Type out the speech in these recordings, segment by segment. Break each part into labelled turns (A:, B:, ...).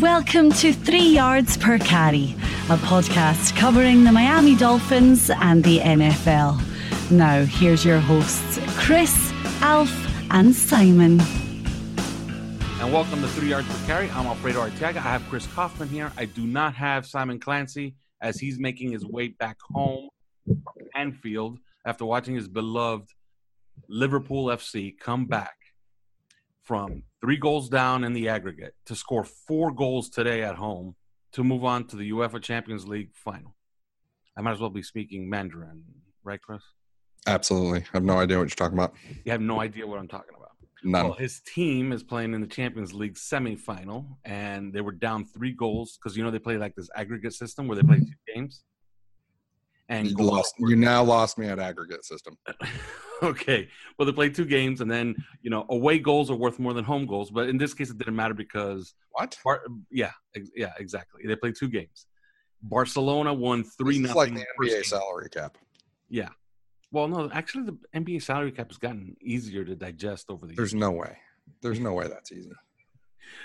A: Welcome to Three Yards Per Carry, a podcast covering the Miami Dolphins and the NFL. Now, here's your hosts, Chris, Alf, and Simon.
B: And welcome to Three Yards Per Carry. I'm Alfredo Arteaga. I have Chris Kaufman here. I do not have Simon Clancy as he's making his way back home from Anfield after watching his beloved Liverpool FC come back from three goals down in the aggregate to score four goals today at home to move on to the UEFA Champions League final. I might as well be speaking Mandarin, right, Chris?
C: Absolutely. I have no idea what you're talking about.
B: You have no idea what I'm talking about.
C: None.
B: Well, his team is playing in the Champions League semifinal, and they were down three goals because you know they play like this aggregate system where they play two games. And
C: you, lost, you now lost me at aggregate system.
B: okay, well they played two games, and then you know away goals are worth more than home goals. But in this case, it didn't matter because
C: What?
B: Bar- yeah, ex- yeah, exactly. They played two games. Barcelona won three nothing.
C: like the NBA
B: game.
C: salary cap.
B: Yeah. Well, no, actually, the NBA salary cap has gotten easier to digest over the years.
C: There's no way. There's no way that's easy.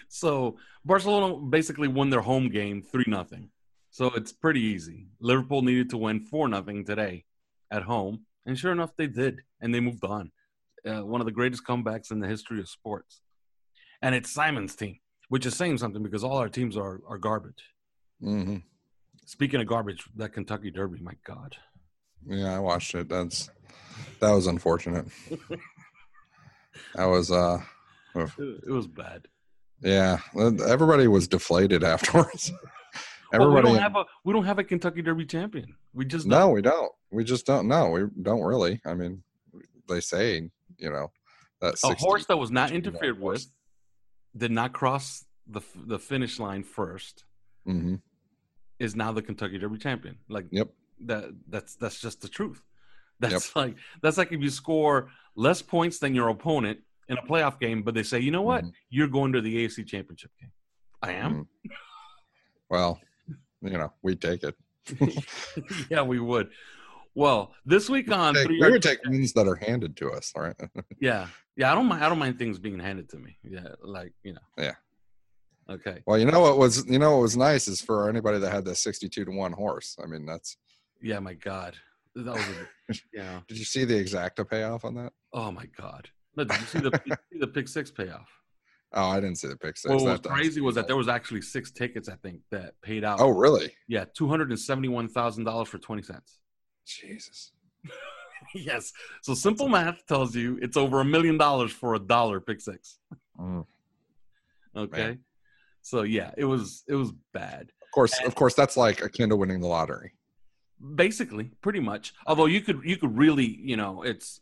B: So Barcelona basically won their home game three nothing. So it's pretty easy. Liverpool needed to win four nothing today at home, and sure enough, they did, and they moved on. Uh, one of the greatest comebacks in the history of sports, and it's Simon's team, which is saying something because all our teams are are garbage.
C: hmm
B: Speaking of garbage, that Kentucky Derby, my God.
C: Yeah, I watched it. That's that was unfortunate. that was uh
B: It, it was bad.
C: yeah. Everybody was deflated afterwards.
B: Well, we don't have a we don't have a Kentucky Derby champion. We just
C: No,
B: don't.
C: we don't. We just don't know. We don't really. I mean, they say, you know, that
B: a horse that was not interfered with, did not cross the the finish line first,
C: Mhm.
B: is now the Kentucky Derby champion. Like
C: Yep.
B: that that's that's just the truth. That's like that's like if you score less points than your opponent in a playoff game, but they say, you know what,
C: Mhm.
B: you're going to the AFC Championship game. I am.
C: Mhm. Well, you know, we take it.
B: yeah, we would. Well, this week on
C: Take-
B: Three
C: we would take wins that are handed to us, right?
B: yeah, yeah. I don't mind. I don't mind things being handed to me. Yeah, like you know.
C: Yeah.
B: Okay.
C: well, you know what was you know what was nice is for anybody that had the sixty-two to one horse. I mean, that's.
B: Yeah, my God. That was a, yeah.
C: Did you see the exacta payoff on that?
B: Oh my God. Did you see the, see the pick six payoff?
C: Oh, I didn't see the pick six.
B: Well, what was crazy was that there was actually six tickets, I think, that paid out.
C: Oh, really?
B: yeah, two hundred and seventy-one thousand dollars for twenty cents.
C: Jesus.
B: yes. So simple math tells you it's over a million dollars for a dollar pick six.
C: Mm.
B: Okay.
C: Man.
B: So yeah, it was it was bad.
C: Of course, of course, that's like akin to winning the lottery.
B: basically pretty much although you could you could really you know it's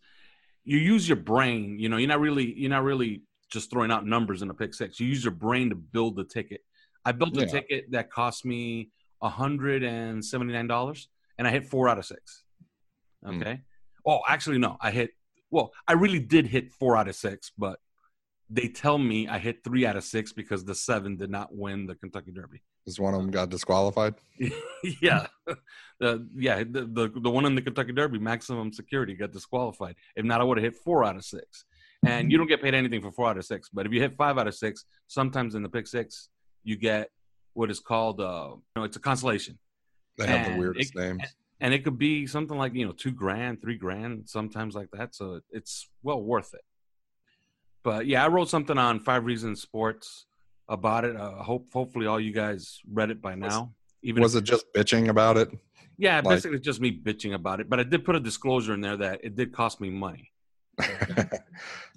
B: you use your brain you know you're not really you're not really just throwing out numbers in a pick six you use your brain to build the ticket i built a
C: Yeah.
B: ticket that cost me $179 and i hit four out of six
C: Hmm.
B: okay oh actually no i hit well i really did hit four out of six but they tell me i hit three out of six because the seven did not win the kentucky derby
C: Because one of them got disqualified.
B: yeah, the yeah the, the the one in the Kentucky Derby, maximum security, got disqualified. If not, I would have hit four out of six. And you don't get paid anything for four out of six. But if you hit five out of six, sometimes in the pick six, you get what is called uh, you know, it's a consolation,
C: They have
B: And
C: the weirdest
B: it-
C: names.
B: and it could be something like you know two grand, three grand, sometimes like that. So it's well worth it. But yeah, I wrote something on Five Reasons Sports about it. Uh, hope hopefully all you guys read it by now. Even
C: Was
B: if-
C: it just bitching about it?
B: Yeah,
C: Like-
B: basically just me bitching about it. But I did put a disclosure in there that it did cost me money.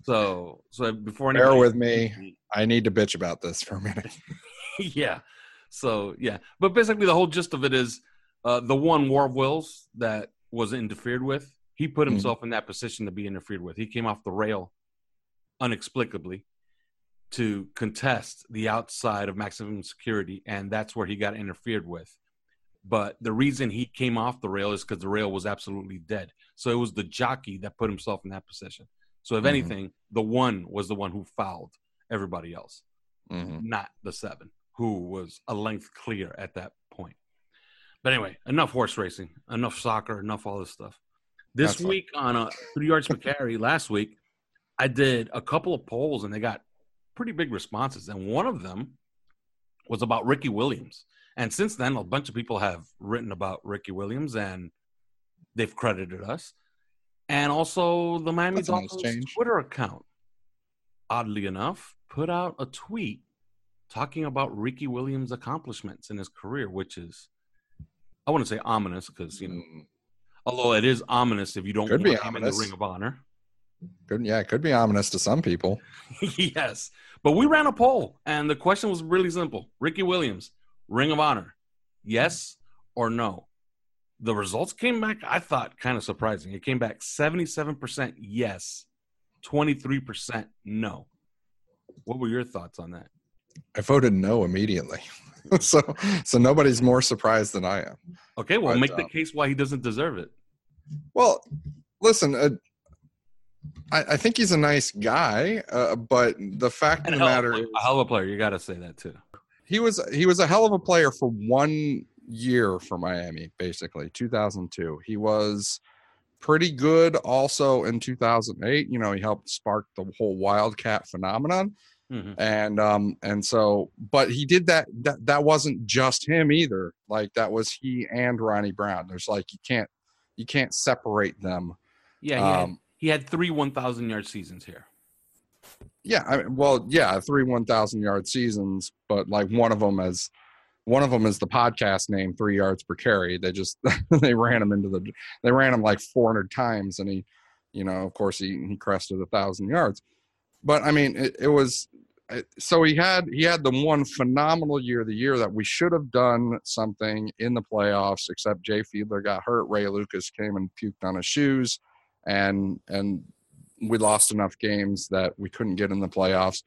B: So, so before
C: Bear with me. I need to bitch about this for a minute.
B: yeah. So yeah, but basically the whole gist of it is uh, the one War of Wills that was interfered with. He put
C: Mhm.
B: himself in that position to be interfered with. He came off the rail unexplicably, to contest the outside of maximum security, and that's where he got interfered with. But the reason he came off the rail is because the rail was absolutely dead. So it was the jockey that put himself in that position. So if
C: Mhm.
B: anything, the one was the one who fouled everybody else,
C: Mhm.
B: not the seven, who was a length clear at that point. But anyway, enough horse racing, enough soccer, enough all this stuff. This
C: That's
B: week on a three yards per carry, last week, I did a couple of polls and they got pretty big responses. And one of them was about Ricky Williams. And since then, a bunch of people have written about Ricky Williams and they've credited us. And also the Miami
C: That's a nice
B: Dolphins. Twitter account, oddly enough, put out a tweet talking about Ricky Williams' accomplishments in his career, which is, I wouldn't say ominous because, you know,
C: Mm.
B: although it is ominous if you don't
C: Could be
B: want him in the. Ring of Honor.
C: Good. Yeah, it could be ominous to some people.
B: yes. But we ran a poll, and the question was really simple Ricky Williams, Ring of Honor, yes or no? The results came back, I thought, kind of surprising. It came back 77% yes, 23% no. What were your thoughts on that?
C: I voted no immediately. so so nobody's more surprised than I am.
B: Okay, well,
C: But,
B: make the
C: um,
B: case why he doesn't deserve it.
C: Well, listen, uh, I, I think he's a nice guy, uh, but the fact
B: And
C: of the matter is
B: a hell of a player. You got to say that too.
C: He was he was a hell of a player for one year for Miami, basically 2002. He was pretty good also in 2008. You know, he helped spark the whole Wildcat phenomenon.
B: Mhm.
C: and um and so but he did that that that wasn't just him either like that was he and ronnie brown there's like you can't you can't separate them
B: Yeah, he, had,
C: um
B: he had three 1,000 yard seasons here.
C: Yeah I mean, well yeah three 1000 yard seasons but like one of them as one of them is the podcast name three yards per carry. They just they ran him into the they ran him like 400 times and he you know of course he he crested a thousand yards. But i mean it, it was so he had he had the one phenomenal year the year that we should have done something in the playoffs except jay fiedler got hurt ray lucas came and puked on his shoes and and we lost enough games that we couldn't get in the playoffs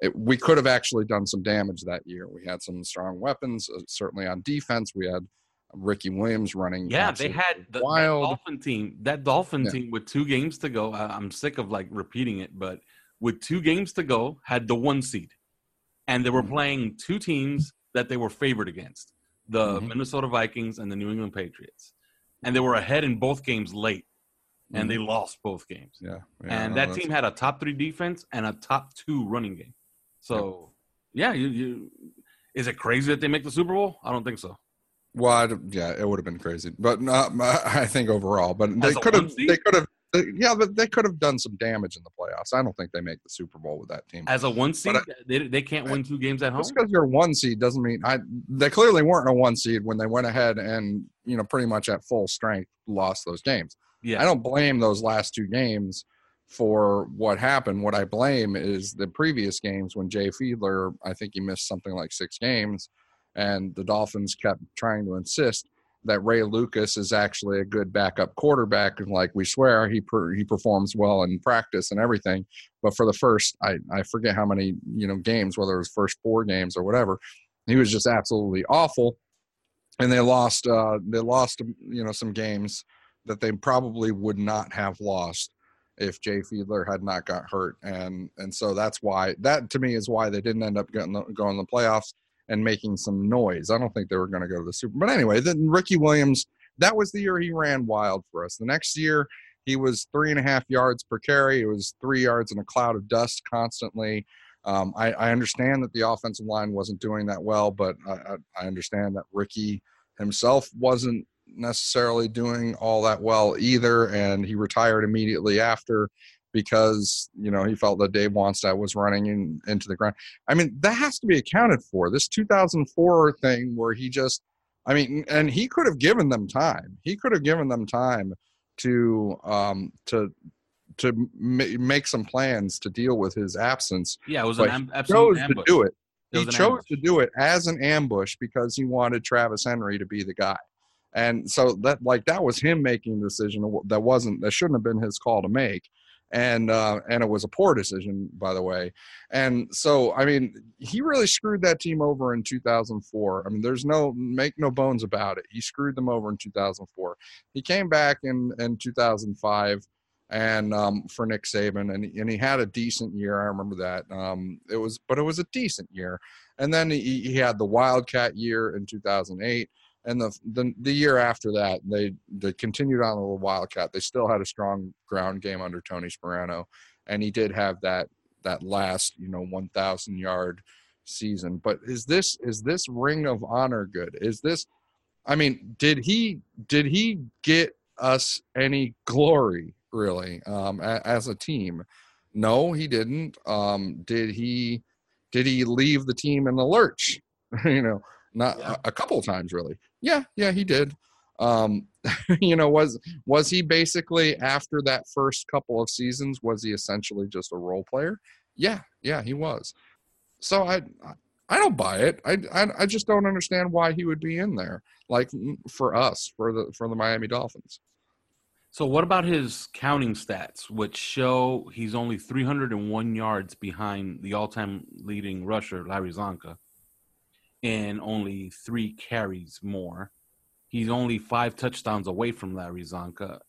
C: it, we could have actually done some damage that year we had some strong weapons uh, certainly on defense we had ricky williams running
B: Yeah, they had the,
C: wild.
B: Dolphin team. That Dolphin
C: Yeah.
B: team with two games to go. I, I'm sick of like repeating it, but with two games to go, had the one seed, and they were
C: Mhm.
B: playing two teams that they were favored against: the
C: Mhm.
B: Minnesota Vikings and the New England Patriots, and they were ahead in both games late, and they lost both games.
C: yeah, Mm-hmm. yeah
B: and that team had a top three defense and a top two running game. So, yeah, you, you is it crazy that they make the Super Bowl? I don't think so.
C: Well, I don't- yeah, it would have been crazy, but not, I think overall. But they
B: As a
C: could have, they could have, yeah, but they could have done some damage in the playoffs. I don't think they make the Super Bowl with that team.
B: As a one seed,
C: I-
B: they, they can't win two games at home.
C: Just because you're one seed doesn't mean I. They clearly weren't a one seed when they went ahead and you know pretty much at full strength lost those games.
B: Yeah,
C: I don't blame those last two games for what happened. What I blame is the previous games when Jay Fiedler, I think he missed something like six games, and the Dolphins kept trying to insist that Ray Lucas is actually a good backup quarterback. And like we swear, he per, he performs well in practice and everything. But for the first, I I forget how many you know games, whether it was first four games or whatever, he was just absolutely awful. And they lost. Uh, they lost. You know some games that they probably would not have lost if Jay Fiedler had not got hurt, and and so that's why that to me is why they didn't end up getting the, going the playoffs and making some noise. I don't think they were going to go to the Super. But anyway, then Ricky Williams, that was the year he ran wild for us. The next year he was three and a half yards per carry. It was three yards in a cloud of dust constantly. Um, I, I understand that the offensive line wasn't doing that well, but I, I understand that Ricky himself wasn't necessarily doing all that well either, and he retired immediately after because you know he felt that Dave Wannstedt was running in, into the ground. I mean, that has to be accounted for. This 2004 thing where he just, I mean, and he could have given them time. He could have given them time to um to to ma- make some plans to deal with his absence
B: yeah, it was
C: but
B: an am- absolute ambush.
C: to do it.
B: It
C: he chose
B: ambush.
C: to do it as an ambush because he wanted Travis Henry to be the guy. And so that like that was him making a decision that wasn't that shouldn't have been his call to make. and uh, and it was a poor decision, by the way. And so, I mean, he really screwed that team over in 2004. I mean, there's no make no bones about it. He screwed them over in 2004. He came back in in 2005 and um, for Nick Saban, and and he had a decent year. I remember that. Um, it was, but it was a decent year. And then he, he had the Wildcat year in 2008 and the, the the year after that, they they continued on the Wildcat. They still had a strong ground game under Tony Sparano, and he did have that that last you know 1,000 yard season. But is this is this Ring of Honor good? Is this? I mean, did he did he get us any glory really um, a, as a team? No, he didn't. Um, did he? Did he leave the team in the lurch? you know, not yeah. a, a, couple of times really. Yeah, yeah, he did. Um, you know, was was he basically after that first couple of seasons was he essentially just a role player? Yeah, yeah, he was. So I I don't buy it. I, I I just don't understand why he would be in there. Like for us, for the for the Miami Dolphins.
B: So what about his counting stats, which show he's only 301 yards behind the all-time leading rusher Larry Csonka? And only three carries more. He's only five touchdowns away from Larry Csonka.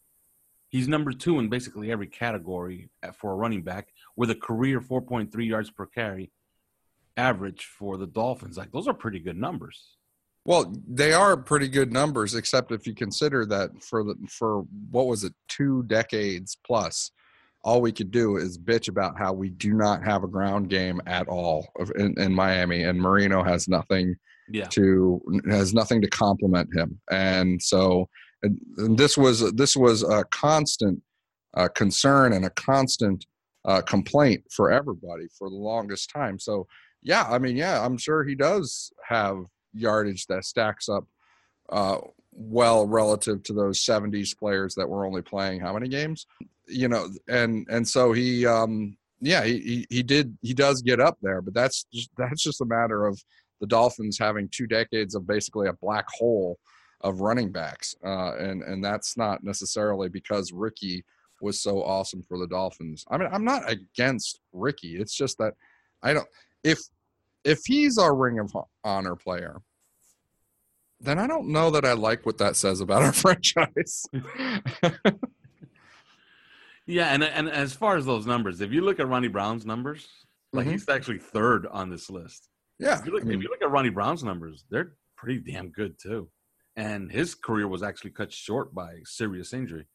B: He's number two in basically every category for a running back, with a career 4.3 yards per carry average for the Dolphins. Like those are pretty good numbers.
C: Well, they are pretty good numbers, except if you consider that for the for what was it, two decades plus, all we could do is bitch about how we do not have a ground game at all in, in Miami, and Marino has nothing yeah. to has nothing to complement him, and so and, and this was this was a constant uh, concern and a constant uh, complaint for everybody for the longest time. So yeah, I mean, yeah, I'm sure he does have yardage that stacks up uh, well relative to those 70s players that were only playing how many games you know, and and so he, um, yeah, he, he did he does get up there, but that's just, that's just a matter of the Dolphins having two decades of basically a black hole of running backs, uh, and and that's not necessarily because Ricky was so awesome for the Dolphins. I mean, I'm not against Ricky. It's just that I don't if if he's our Ring of Honor player, then I don't know that I like what that says about our franchise.
B: Yeah, and and as far as those numbers, if you look at Ronnie Brown's numbers, like mm-hmm. he's actually third on this list.
C: Yeah,
B: if you, look, I mean, if you look at Ronnie Brown's numbers, they're pretty damn good too. And his career was actually cut short by serious injury.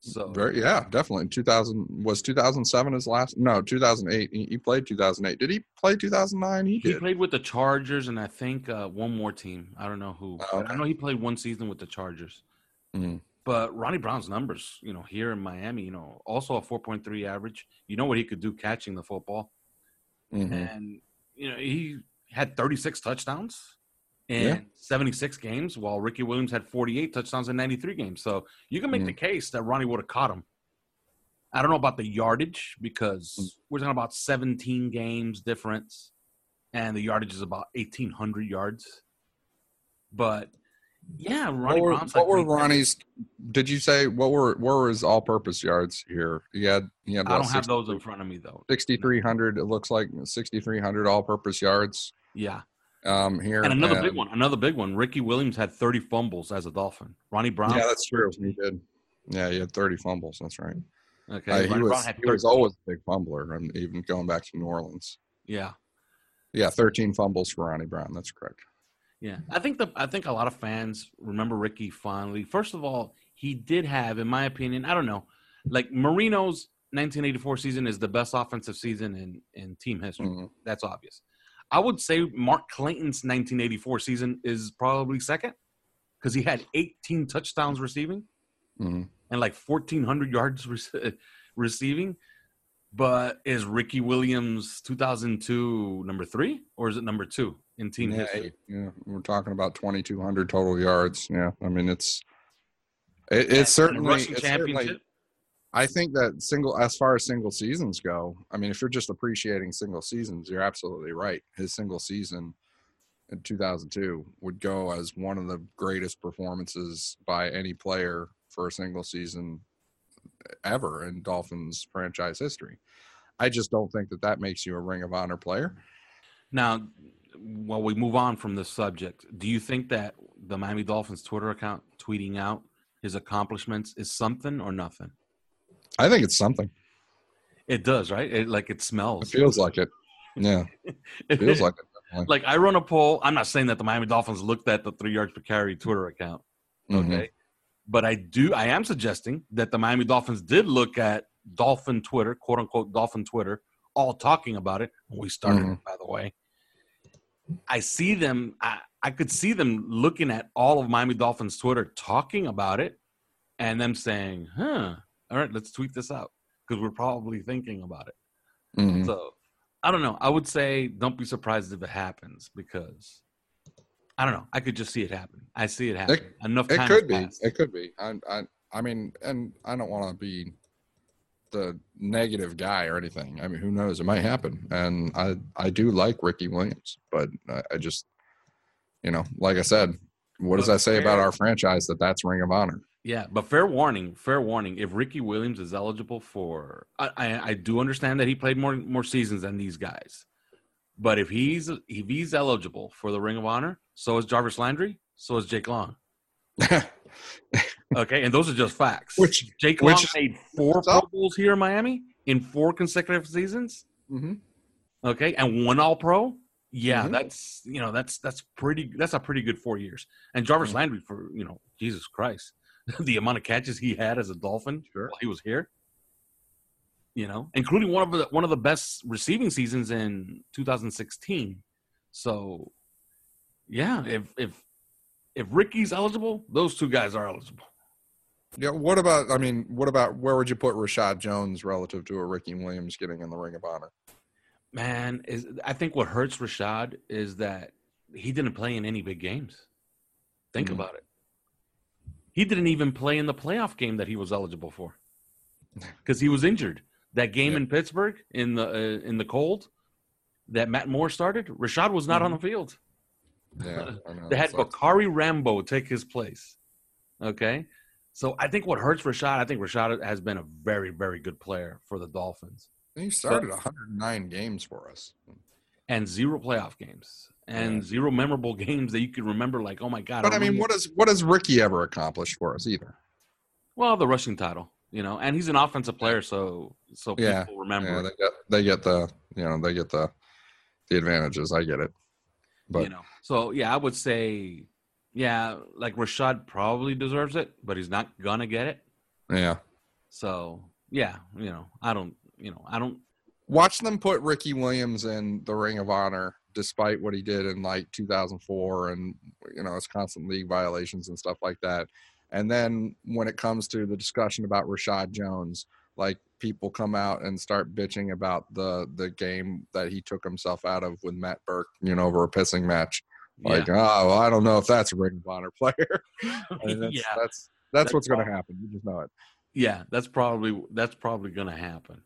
B: So
C: very yeah, definitely. Two thousand was two thousand seven his last. No, two thousand eight. He, he, played two thousand eight. Did he play two thousand nine? He,
B: he played with the Chargers and I think uh, one more team. I don't know who. Oh, okay. I know he played one season with the Chargers. Mm-hmm. But Ronnie Brown's numbers, you know, here in Miami, you know, also a 4.3 average. You know what he could do catching the football. Mm-hmm. And, you know, he had 36 touchdowns in yeah. 76 games, while Ricky Williams had 48 touchdowns in 93 games. So you can make mm-hmm. the case that Ronnie would have caught him. I don't know about the yardage because mm-hmm. we're talking about 17 games difference, and the yardage is about 1,800 yards. But yeah, Ronnie
C: what were,
B: Brown's
C: what were Ronnie's? Did you say what were what were his all-purpose yards here? He had he had.
B: I don't have those in front of me though.
C: Sixty-three hundred. It looks like sixty-three hundred all-purpose yards.
B: Yeah.
C: Um, here
B: and another and, big one. Another big one. Ricky Williams had thirty fumbles as a Dolphin. Ronnie Brown.
C: Yeah, that's true. He did. Yeah, he had thirty fumbles. That's right. Okay. Uh, he was he was always a big fumbler, and even going back to New Orleans.
B: Yeah.
C: Yeah, thirteen fumbles for Ronnie Brown. That's correct.
B: Yeah, I think the I think a lot of fans remember Ricky fondly. First of all, he did have, in my opinion, I don't know, like Marino's 1984 season is the best offensive season in in team history. Mm-hmm. That's obvious. I would say Mark Clayton's 1984 season is probably second because he had 18 touchdowns receiving mm-hmm. and like 1,400 yards re- receiving. But is Ricky Williams 2002 number three or is it number two? In team
C: yeah,
B: history.
C: Yeah, we're talking about 2,200 total yards. Yeah, I mean it's it, it's certainly it's certainly. I think that single, as far as single seasons go, I mean, if you're just appreciating single seasons, you're absolutely right. His single season in 2002 would go as one of the greatest performances by any player for a single season ever in Dolphins franchise history. I just don't think that that makes you a Ring of Honor player.
B: Now, while we move on from this subject, do you think that the Miami Dolphins Twitter account tweeting out his accomplishments is something or nothing?
C: I think it's something.
B: It does, right? It, like it smells.
C: It feels like it. Yeah, it feels like it. definitely.
B: like I run a poll. I'm not saying that the Miami Dolphins looked at the three yards per carry Twitter account.
C: Mhm.
B: Okay. But I do I am suggesting that the Miami Dolphins did look at Dolphin Twitter, quote unquote Dolphin Twitter, all talking about it. We started
C: Mhm.
B: it, by the way. I see them I, I could see them looking at all of Miami Dolphins Twitter talking about it and them saying, huh, all right, let's tweet this out. Because we're probably thinking about it.
C: Mhm.
B: So I don't know. I would say don't be surprised if it happens because I don't know. I could just see it happen. I see it happen. Enough
C: It could be. It could be. I, I, I mean, and I don't want to be the negative guy or anything. I mean, who knows? It might happen. And I, I do like Ricky Williams, but I, I just, you know, like I said, what does
B: But
C: that say about our franchise that that's Ring of Honor?
B: Yeah, but fair warning, fair warning. If Ricky Williams is eligible for, I, I, I do understand that he played more more seasons than these guys, but if he's if he's eligible for the Ring of Honor, so is Jarvis Landry, so is Jake Long. Okay, and those are just facts.
C: Which-
B: Jake
C: which
B: Long made four Pro? Bowls here in Miami in four consecutive seasons.
C: mm-hmm.
B: Okay, and one All Pro. Yeah,
C: Mhm.
B: that's you know that's that's pretty that's a pretty good four years. And Jarvis
C: Mhm.
B: Landry for you know Jesus Christ, the amount of catches he had as a Dolphin
C: Sure.
B: while he was here. You know, including one of the one of the best receiving seasons in 2016. So, yeah, if if if Ricky's eligible, those two guys are eligible.
C: Yeah. What about? I mean, what about? Where would you put Reshad Jones relative to a Ricky Williams getting in the Ring of Honor?
B: Man, is I think what hurts Reshad is that he didn't play in any big games. Think
C: Mhm.
B: about it. He didn't even play in the playoff game that he was eligible for because he was injured. That game
C: Yeah.
B: in Pittsburgh in the uh, in the cold that Matt Moore started, Reshad was not on the field.
C: Yeah. I know.
B: They had Bakari Rambo take his place. Okay. So I think what hurts Reshad, I think Reshad has been a very, very good player for the Dolphins.
C: he started 109 games for us.
B: and zero playoff games and
C: Yeah.
B: zero memorable games that you can remember. Like, oh my god!
C: But I mean, what has what has Ricky ever accomplished for us either?
B: Well, the rushing title, you know, and he's an offensive player, so so people
C: Yeah,
B: remember.
C: Yeah, they get they get the you know they get the the advantages. I get it, but
B: you know, so yeah, I would say, yeah, like Reshad probably deserves it, but he's not gonna get it.
C: yeah,
B: So yeah, you know, I don't, you know, I don't.
C: watch them put Ricky Williams in the Ring of Honor, despite what he did in like 2004 and you know his constant league violations and stuff like that. And then when it comes to the discussion about Reshad Jones, like people come out and start bitching about the the game that he took himself out of with Matt Burke, you know, over a pissing match. Like, oh, well, I don't know if that's a Ring of Honor player. That's,
B: yeah,
C: that's that's
B: That's
C: what's going to happen. You just know it.
B: yeah, that's probably that's probably gonna happen.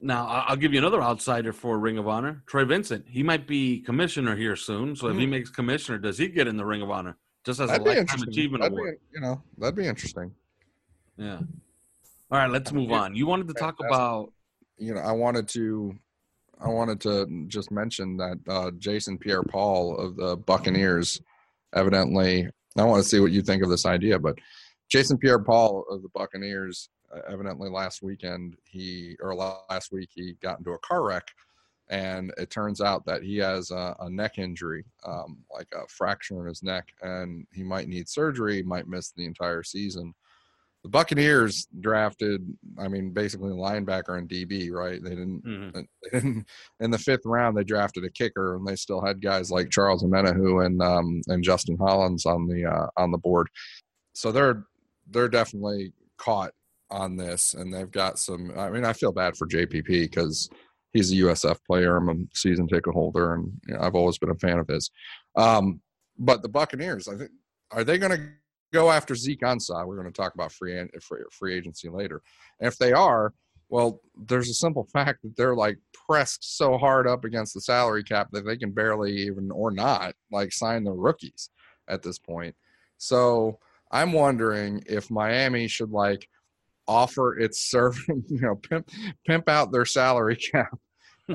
B: Now I'll give you another outsider for Ring of Honor, Troy Vincent. He might be commissioner here soon. So if he
C: Hmm.
B: makes commissioner, does he get in the Ring of Honor just as
C: That'd
B: a lifetime achievement
C: That'd
B: award?
C: be, you know, that'd be interesting.
B: Yeah. All right, let's move on. You wanted to talk about
C: you know, I wanted to, I wanted to just mention that uh, Jason Pierre-Paul of the Buccaneers, evidently, I want to see what you think of this idea, but Jason Pierre-Paul of the Buccaneers, uh, evidently last weekend he or last week he got into a car wreck, and it turns out that he has a, a neck injury, um, like a fracture in his neck, and he might need surgery, might miss the entire season the Buccaneers drafted, I mean, basically a linebacker and DB, right? They didn't,
B: Mhm.
C: they didn't in the fifth round. They drafted a kicker, and they still had guys like Charles Omenihu and um, and Justin Hollins on the uh, on the board. So they're they're definitely caught on this, and they've got some. I mean, I feel bad for JPP because he's a USF player. I'm a season ticket holder, and you know, I've always been a fan of his. Um, but the Buccaneers, I think, are they going to go after Zeke Ansah? We're going to talk about free, free free agency later. And if they are, well, there's a simple fact that they're like pressed so hard up against the salary cap that they can barely even or not like sign the rookies at this point. So I'm wondering if Miami should like offer its serve, you know, pimp pimp out their salary cap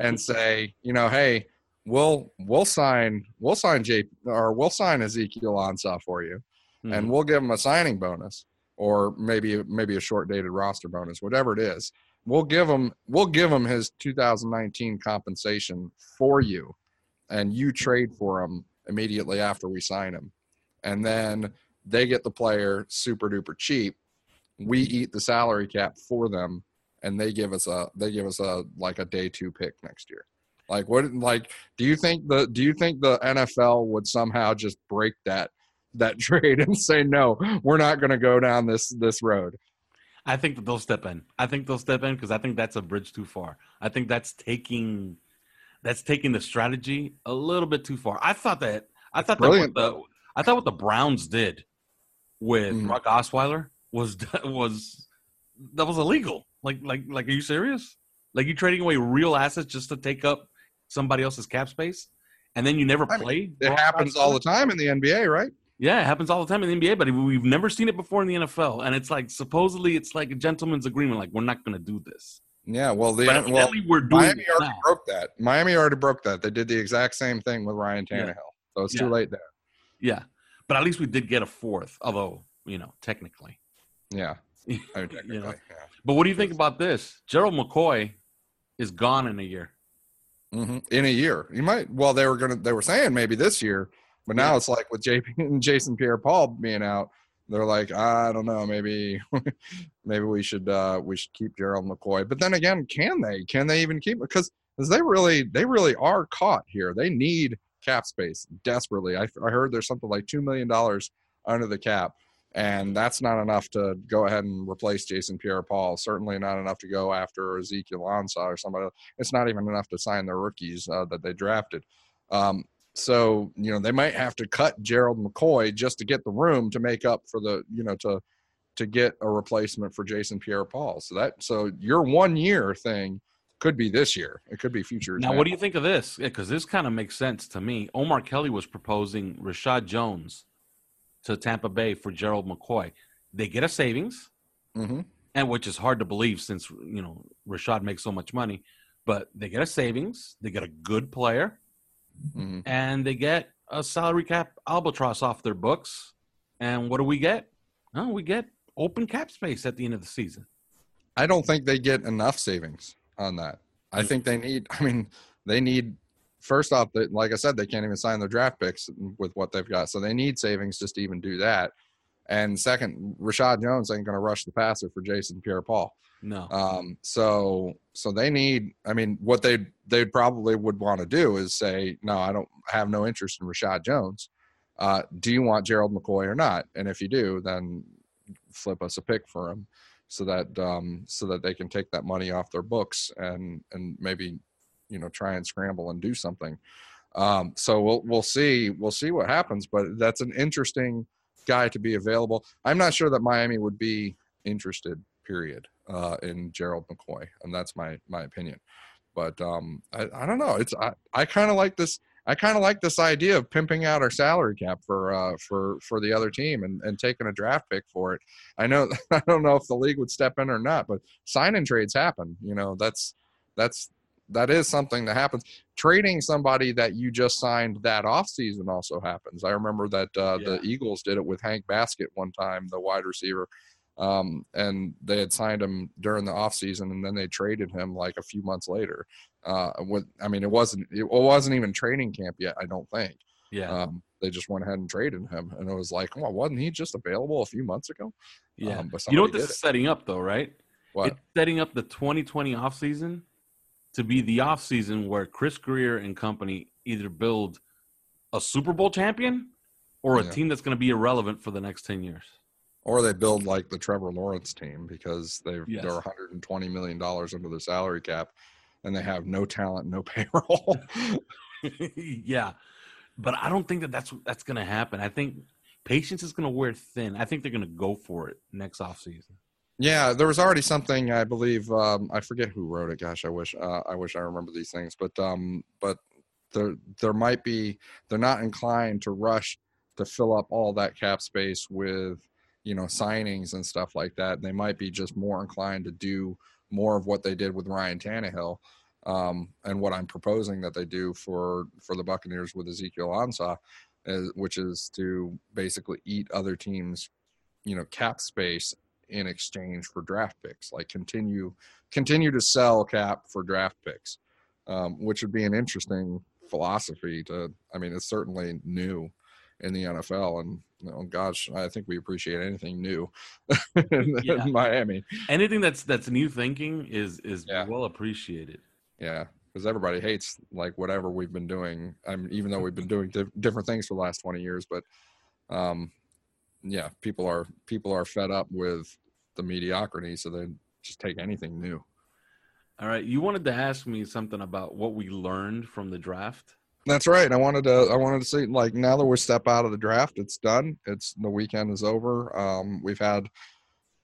C: and say, you know, hey, we'll we'll sign we'll sign J or we'll sign Ezekiel Ansah for you,
B: Hmm.
C: and we'll give him a signing bonus or maybe maybe a short dated roster bonus, whatever it is. We'll give him we'll give him his 2019 compensation for you, and you trade for him immediately after we sign him, and then they get the player super duper cheap. We eat the salary cap for them, and they give us a they give us a like a day two pick next year. Like what? Like do you think the do you think the NFL would somehow just break that that trade and say no, we're not going to go down this this road?
B: I think that they'll step in. I think they'll step in because I think that's a bridge too far. I think that's taking that's taking the strategy a little bit too far. I thought that I thought that
C: brilliant,
B: the I thought what the Browns did with
C: Mm.
B: Brock Osweiler was was that was illegal. Like like like are you serious? Like you trading away real assets just to take up somebody else's cap space, and then you never
C: I mean,
B: play.
C: It happens all the time in the NBA, right?
B: Yeah, it happens all the time in the NBA, but we've never seen it before in the NFL. And it's like supposedly it's like a gentleman's agreement, like we're not going to do this.
C: Yeah. Well, the
B: But
C: well,
B: we're doing
C: Miami already
B: now.
C: broke that. Miami already broke that. They did the exact same thing with Ryan
B: Yeah.
C: Tannehill. So it's
B: Yeah.
C: too late there.
B: Yeah, but at least we did get a fourth, although you know technically.
C: Yeah. I mean,
B: You
C: technically,
B: know?
C: yeah.
B: But what do you think about this? Gerald McCoy is gone in a year.
C: hmm In a year, you might. Well, they were gonna. They were saying maybe this year, but now
B: Yeah.
C: it's like with JP and Jason Pierre-Paul being out, they're like, I don't know, maybe, maybe we should uh we should keep Gerald McCoy. But then again, can they? Can they even keep? Because because they really they really are caught here. They need cap space desperately. I, I heard there's something like two million dollars under the cap. And that's not enough to go ahead and replace Jason Pierre-Paul. Certainly not enough to go after Ezekiel Ansah or somebody it's not even enough to sign the rookies uh, that they drafted. Um, so you know they might have to cut Gerald McCoy just to get the room to make up for the you know to to get a replacement for Jason Pierre-Paul. So that so your one year thing could be this year. It could be future.
B: Now, what do you think of this? Because this kind of makes sense to me. Omar Kelly was proposing Reshad Jones to Tampa Bay for Gerald McCoy. They get a savings,
C: hmm
B: and which is hard to believe since you know Reshad makes so much money. But they get a savings, they get a good player,
C: hmm
B: and they get a salary cap albatross off their books. And what do we get? Oh, we get open cap space at the end of the season.
C: I don't think they get enough savings on that. I think they need. I mean, they need. First off, like I said, they can't even sign their draft picks with what they've got, so they need savings just to even do that. And second, Reshad Jones ain't going to rush the passer for Jason Pierre-Paul.
B: No,
C: Um, so so they need. I mean, what they they probably would want to do is say, no, I don't have no interest in Reshad Jones. Uh, do you want Gerald McCoy or not? And if you do, then flip us a pick for him, so that um, so that they can take that money off their books and and maybe you know try and scramble and do something. Um, so we'll we'll see we'll see what happens, but that's an interesting guy to be available. I'm not sure that Miami would be interested. Period. Uh, in Gerald McCoy, and that's my my opinion. But um, I, I don't know. It's I, I kind of like this. I kind of like this idea of pimping out our salary cap for uh, for for the other team and, and taking a draft pick for it. I know I don't know if the league would step in or not, but sign and trades happen. You know that's that's that is something that happens. Trading somebody that you just signed that off season also happens. I remember that uh, the Eagles did it with Hank Baskett one time, the wide receiver um, and they had signed him during the offseason and then they traded him like a few months later uh, with i mean it wasn't it wasn't even training camp yet i don't think
B: yeah,
C: um, they just went ahead and traded him and it was like well wasn't he just available a few months ago
B: yeah.
C: um, but
B: you know what this is setting up, though, right?
C: what
B: It's setting up the 2020 offseason to be the offseason where Chris Grier and company either build a Super Bowl champion or a
C: Yeah.
B: team that's going to be irrelevant for the next 10 years.
C: or they build like the trevor lawrence team because they've
B: Yes.
C: they're 120 million dollars under the salary cap and they have no talent no payroll
B: yeah, but I don't think that that's that's going to happen. I think patience is going to wear thin. I think they're going to go for it next offseason.
C: Yeah, there was already something I believe um, I forget who wrote it. Gosh, I wish uh, I wish I remember these things, but um, but there there might be they're not inclined to rush to fill up all that cap space with you know signings and stuff like that. They might be just more inclined to do more of what they did with Ryan Tannehill, um, and what I'm proposing that they do for for the Buccaneers with Ezekiel Ansah, is, which is to basically eat other teams, you know, cap space in exchange for draft picks. Like continue continue to sell cap for draft picks, um, which would be an interesting philosophy. To I mean, it's certainly new in the NFL, and oh gosh, I think we appreciate anything new in,
B: Yeah.
C: in Miami.
B: Anything that's that's new thinking is is
C: Yeah.
B: well appreciated.
C: Yeah, because everybody hates like whatever we've been doing. I mean, even though we've been doing di- different things for the last twenty years, but um, yeah, people are people are fed up with the mediocrity, so they just take anything new.
B: All right, you wanted to ask me something about what we learned from the draft.
C: That's right. I wanted to. I wanted to see like now that we're step out of the draft, it's done. It's the weekend is over. Um, we've had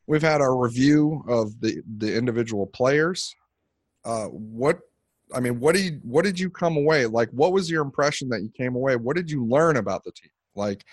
C: we've had our review of the the individual players. Uh, what I mean, what did what did you come away like? What was your impression that you came away? What did you learn about the team? Like,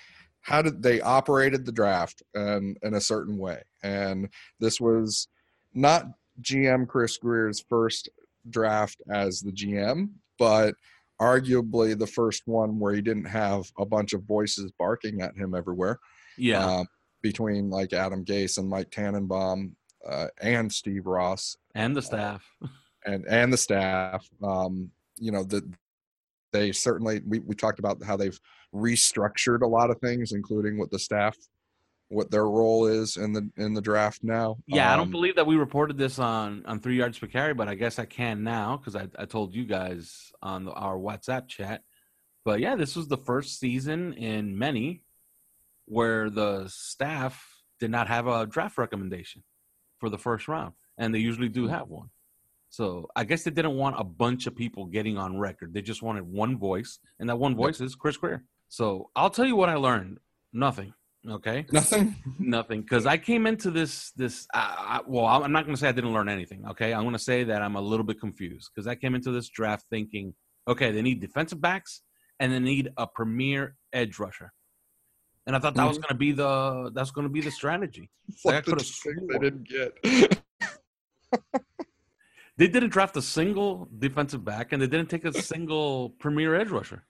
C: how did they operated the draft and in a certain way? And this was not GM Chris Grier's first draft as the GM, but arguably the first one where he didn't have a bunch of voices barking at him everywhere.
B: Yeah,
C: Um, between like Adam Gase and Mike Tannenbaum uh, and Steve Ross
B: and the staff.
C: and and the staff. Um, you know that they certainly we, we talked about how they've restructured a lot of things, including what the staff what their role is in the in the draft now.
B: Yeah, I don't
C: Um,
B: believe that we reported this on on three yards per carry, but I guess I can now because I, I told you guys on the, our WhatsApp chat. But yeah, this was the first season in many where the staff did not have a draft recommendation for the first round, and they usually do have one. So I guess they didn't want a bunch of people getting on record. They just wanted one voice, and that one voice is Chris Grier. So I'll tell you what I learned. Nothing. Okay
C: nothing.
B: nothing because i came into this this I, I, well i'm not going to say i didn't learn anything okay i'm going to say that i'm a little bit confused because i came into this draft thinking okay they need defensive backs and they need a premier edge rusher and i thought that was
C: Mhm.
B: going to be the that's going to be the strategy Like, I could've
C: thing they didn't get.
B: they didn't draft a single defensive back and they didn't take a single premier edge rusher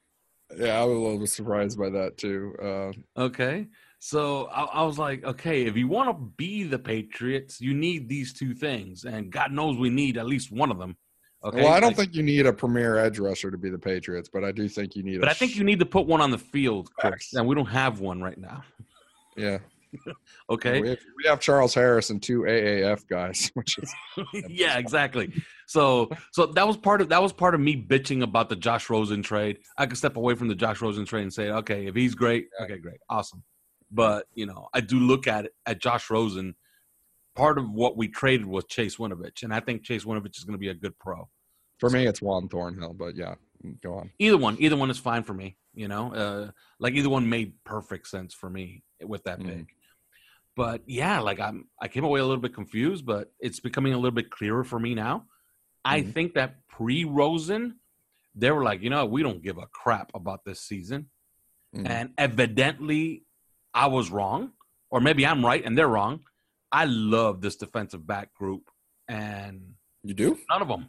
C: yeah, I was a little bit surprised by that too. Uh,
B: Okay. So I, I was like, okay, if you want to be the Patriots, you need these two things. And God knows we need at least one of them. Okay.
C: Well, I don't
B: Like,
C: think you need a premier edge rusher to be the Patriots, but I do think you need.
B: But
C: a
B: I think you need to put one on the field, Chris. And we don't have one right now.
C: Yeah.
B: Okay.
C: We have, we have Charles Harris and two AAF guys, which is
B: yeah, exactly. So so that was part of that was part of me bitching about the Josh Rosen trade. I could step away from the Josh Rosen trade and say, okay, if he's great, okay, great, awesome. But you know, I do look at it, at Josh Rosen. Part of what we traded was Chase Winovich, and I think Chase Winovich is going to be a good pro.
C: for me. It's Juan Thornhill, but yeah, go on.
B: Either one, either one is fine for me. You know, uh, like either one made perfect sense for me with that
C: Mhm.
B: pick. But yeah, like I'm, I came away a little bit confused, but it's becoming a little bit clearer for me now. I
C: Mhm.
B: think that pre Rosen, they were like, you know, we don't give a crap about this season,
C: Mhm.
B: and evidently, I was wrong, or maybe I'm right and they're wrong. I love this defensive back group, and
C: You do?
B: none of them.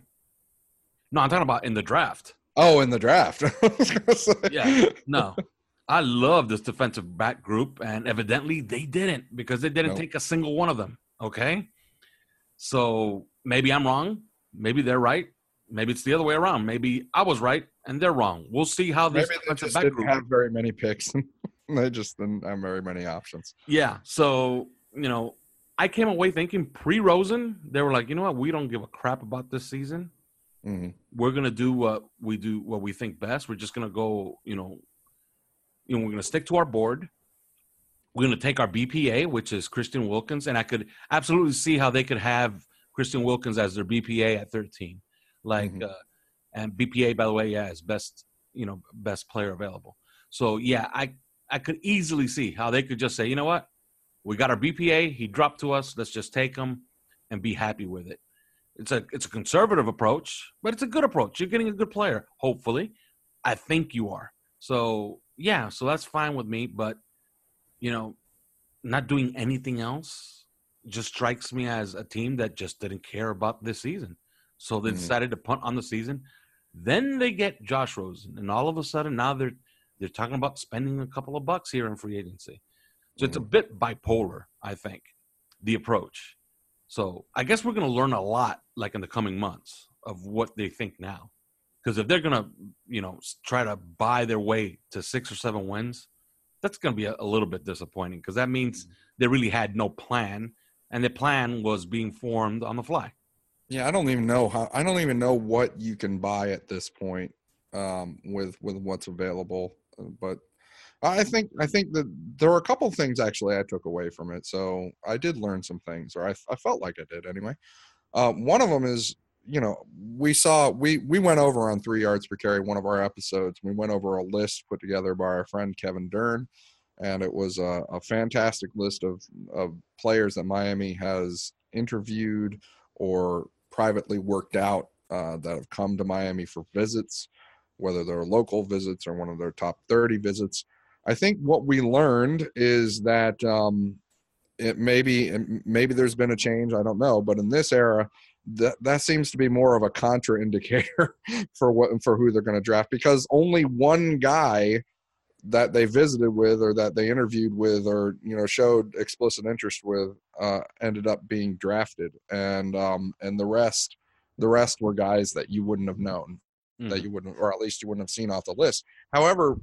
B: No, I'm talking about in the draft.
C: Oh, in the draft. I was gonna say.
B: Yeah. No, I love this defensive back group, and evidently they didn't because they didn't
C: Nope.
B: take a single one of them. Okay. So maybe I'm wrong. Maybe they're right. Maybe it's the other way around. Maybe I was right and they're wrong. We'll see how this
C: Maybe they
B: defensive
C: just
B: back
C: didn't
B: group.
C: have very many picks. they just didn't have very many options.
B: Yeah. So, you know, I came away thinking pre Rosen, they were like, you know what? We don't give a crap about this season.
C: Mhm.
B: We're gonna do what we do, what we think best. We're just gonna go, you know, you know, we're gonna stick to our board. We're gonna take our BPA, which is Christian Wilkins, and I could absolutely see how they could have Christian Wilkins as their BPA at 13. Like,
C: Mhm.
B: uh, and BPA, by the way, yeah, is best, you know, best player available. So yeah, I I could easily see how they could just say, you know what, we got our BPA, he dropped to us, let's just take him and be happy with it. It's a it's a conservative approach, but it's a good approach. You're getting a good player, hopefully. I think you are. So yeah, so that's fine with me. But you know, not doing anything else just strikes me as a team that just didn't care about this season. So they
C: Mhm.
B: decided to punt on the season. Then they get Josh Rosen, and all of a sudden now they're they're talking about spending a couple of bucks here in free agency. So it's a bit bipolar, I think, the approach. So I guess we're going to learn a lot, like in the coming months, of what they think now. Because if they're going to, you know, try to buy their way to six or seven wins, that's going to be a, a little bit disappointing. Because that means they really had no plan, and the plan was being formed on the fly.
C: Yeah, I don't even know how. I don't even know what you can buy at this point um, with with what's available. Uh, But I think I think that there were a couple of things actually I took away from it. So I did learn some things, or I, I felt like I did anyway. Uh, one of them is, you know, we saw we we went over on three yards per carry one of our episodes. We went over a list put together by our friend Kevin Dern, and it was a, a fantastic list of of players that Miami has interviewed or privately worked out uh, that have come to Miami for visits, whether they're local visits or one of their top 30 visits. I think what we learned is that um, it maybe maybe there's been a change. I don't know, but in this era, that that seems to be more of a contraindicator for what for who they're going to draft because only one guy that they visited with or that they interviewed with or you know showed explicit interest with uh, ended up being drafted. And um, and the rest the rest were guys that you wouldn't have known that you wouldn't or at least you wouldn't have seen off the list. However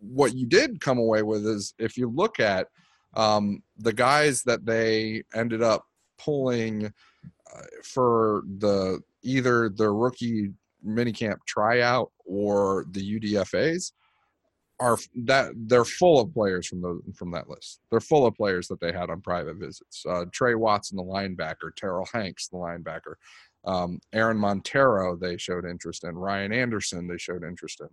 C: what you did come away with is if you look at um, the guys that they ended up pulling for the either the rookie minicamp tryout or the UDFA's are that they're full of players from those from that list. They're full of players that they had on private visits. Uh, Trey Watson, the linebacker, Terrill Hanks, the linebacker, um, Aaron Montero, they showed interest in. Ryan Anderson, they showed interest in.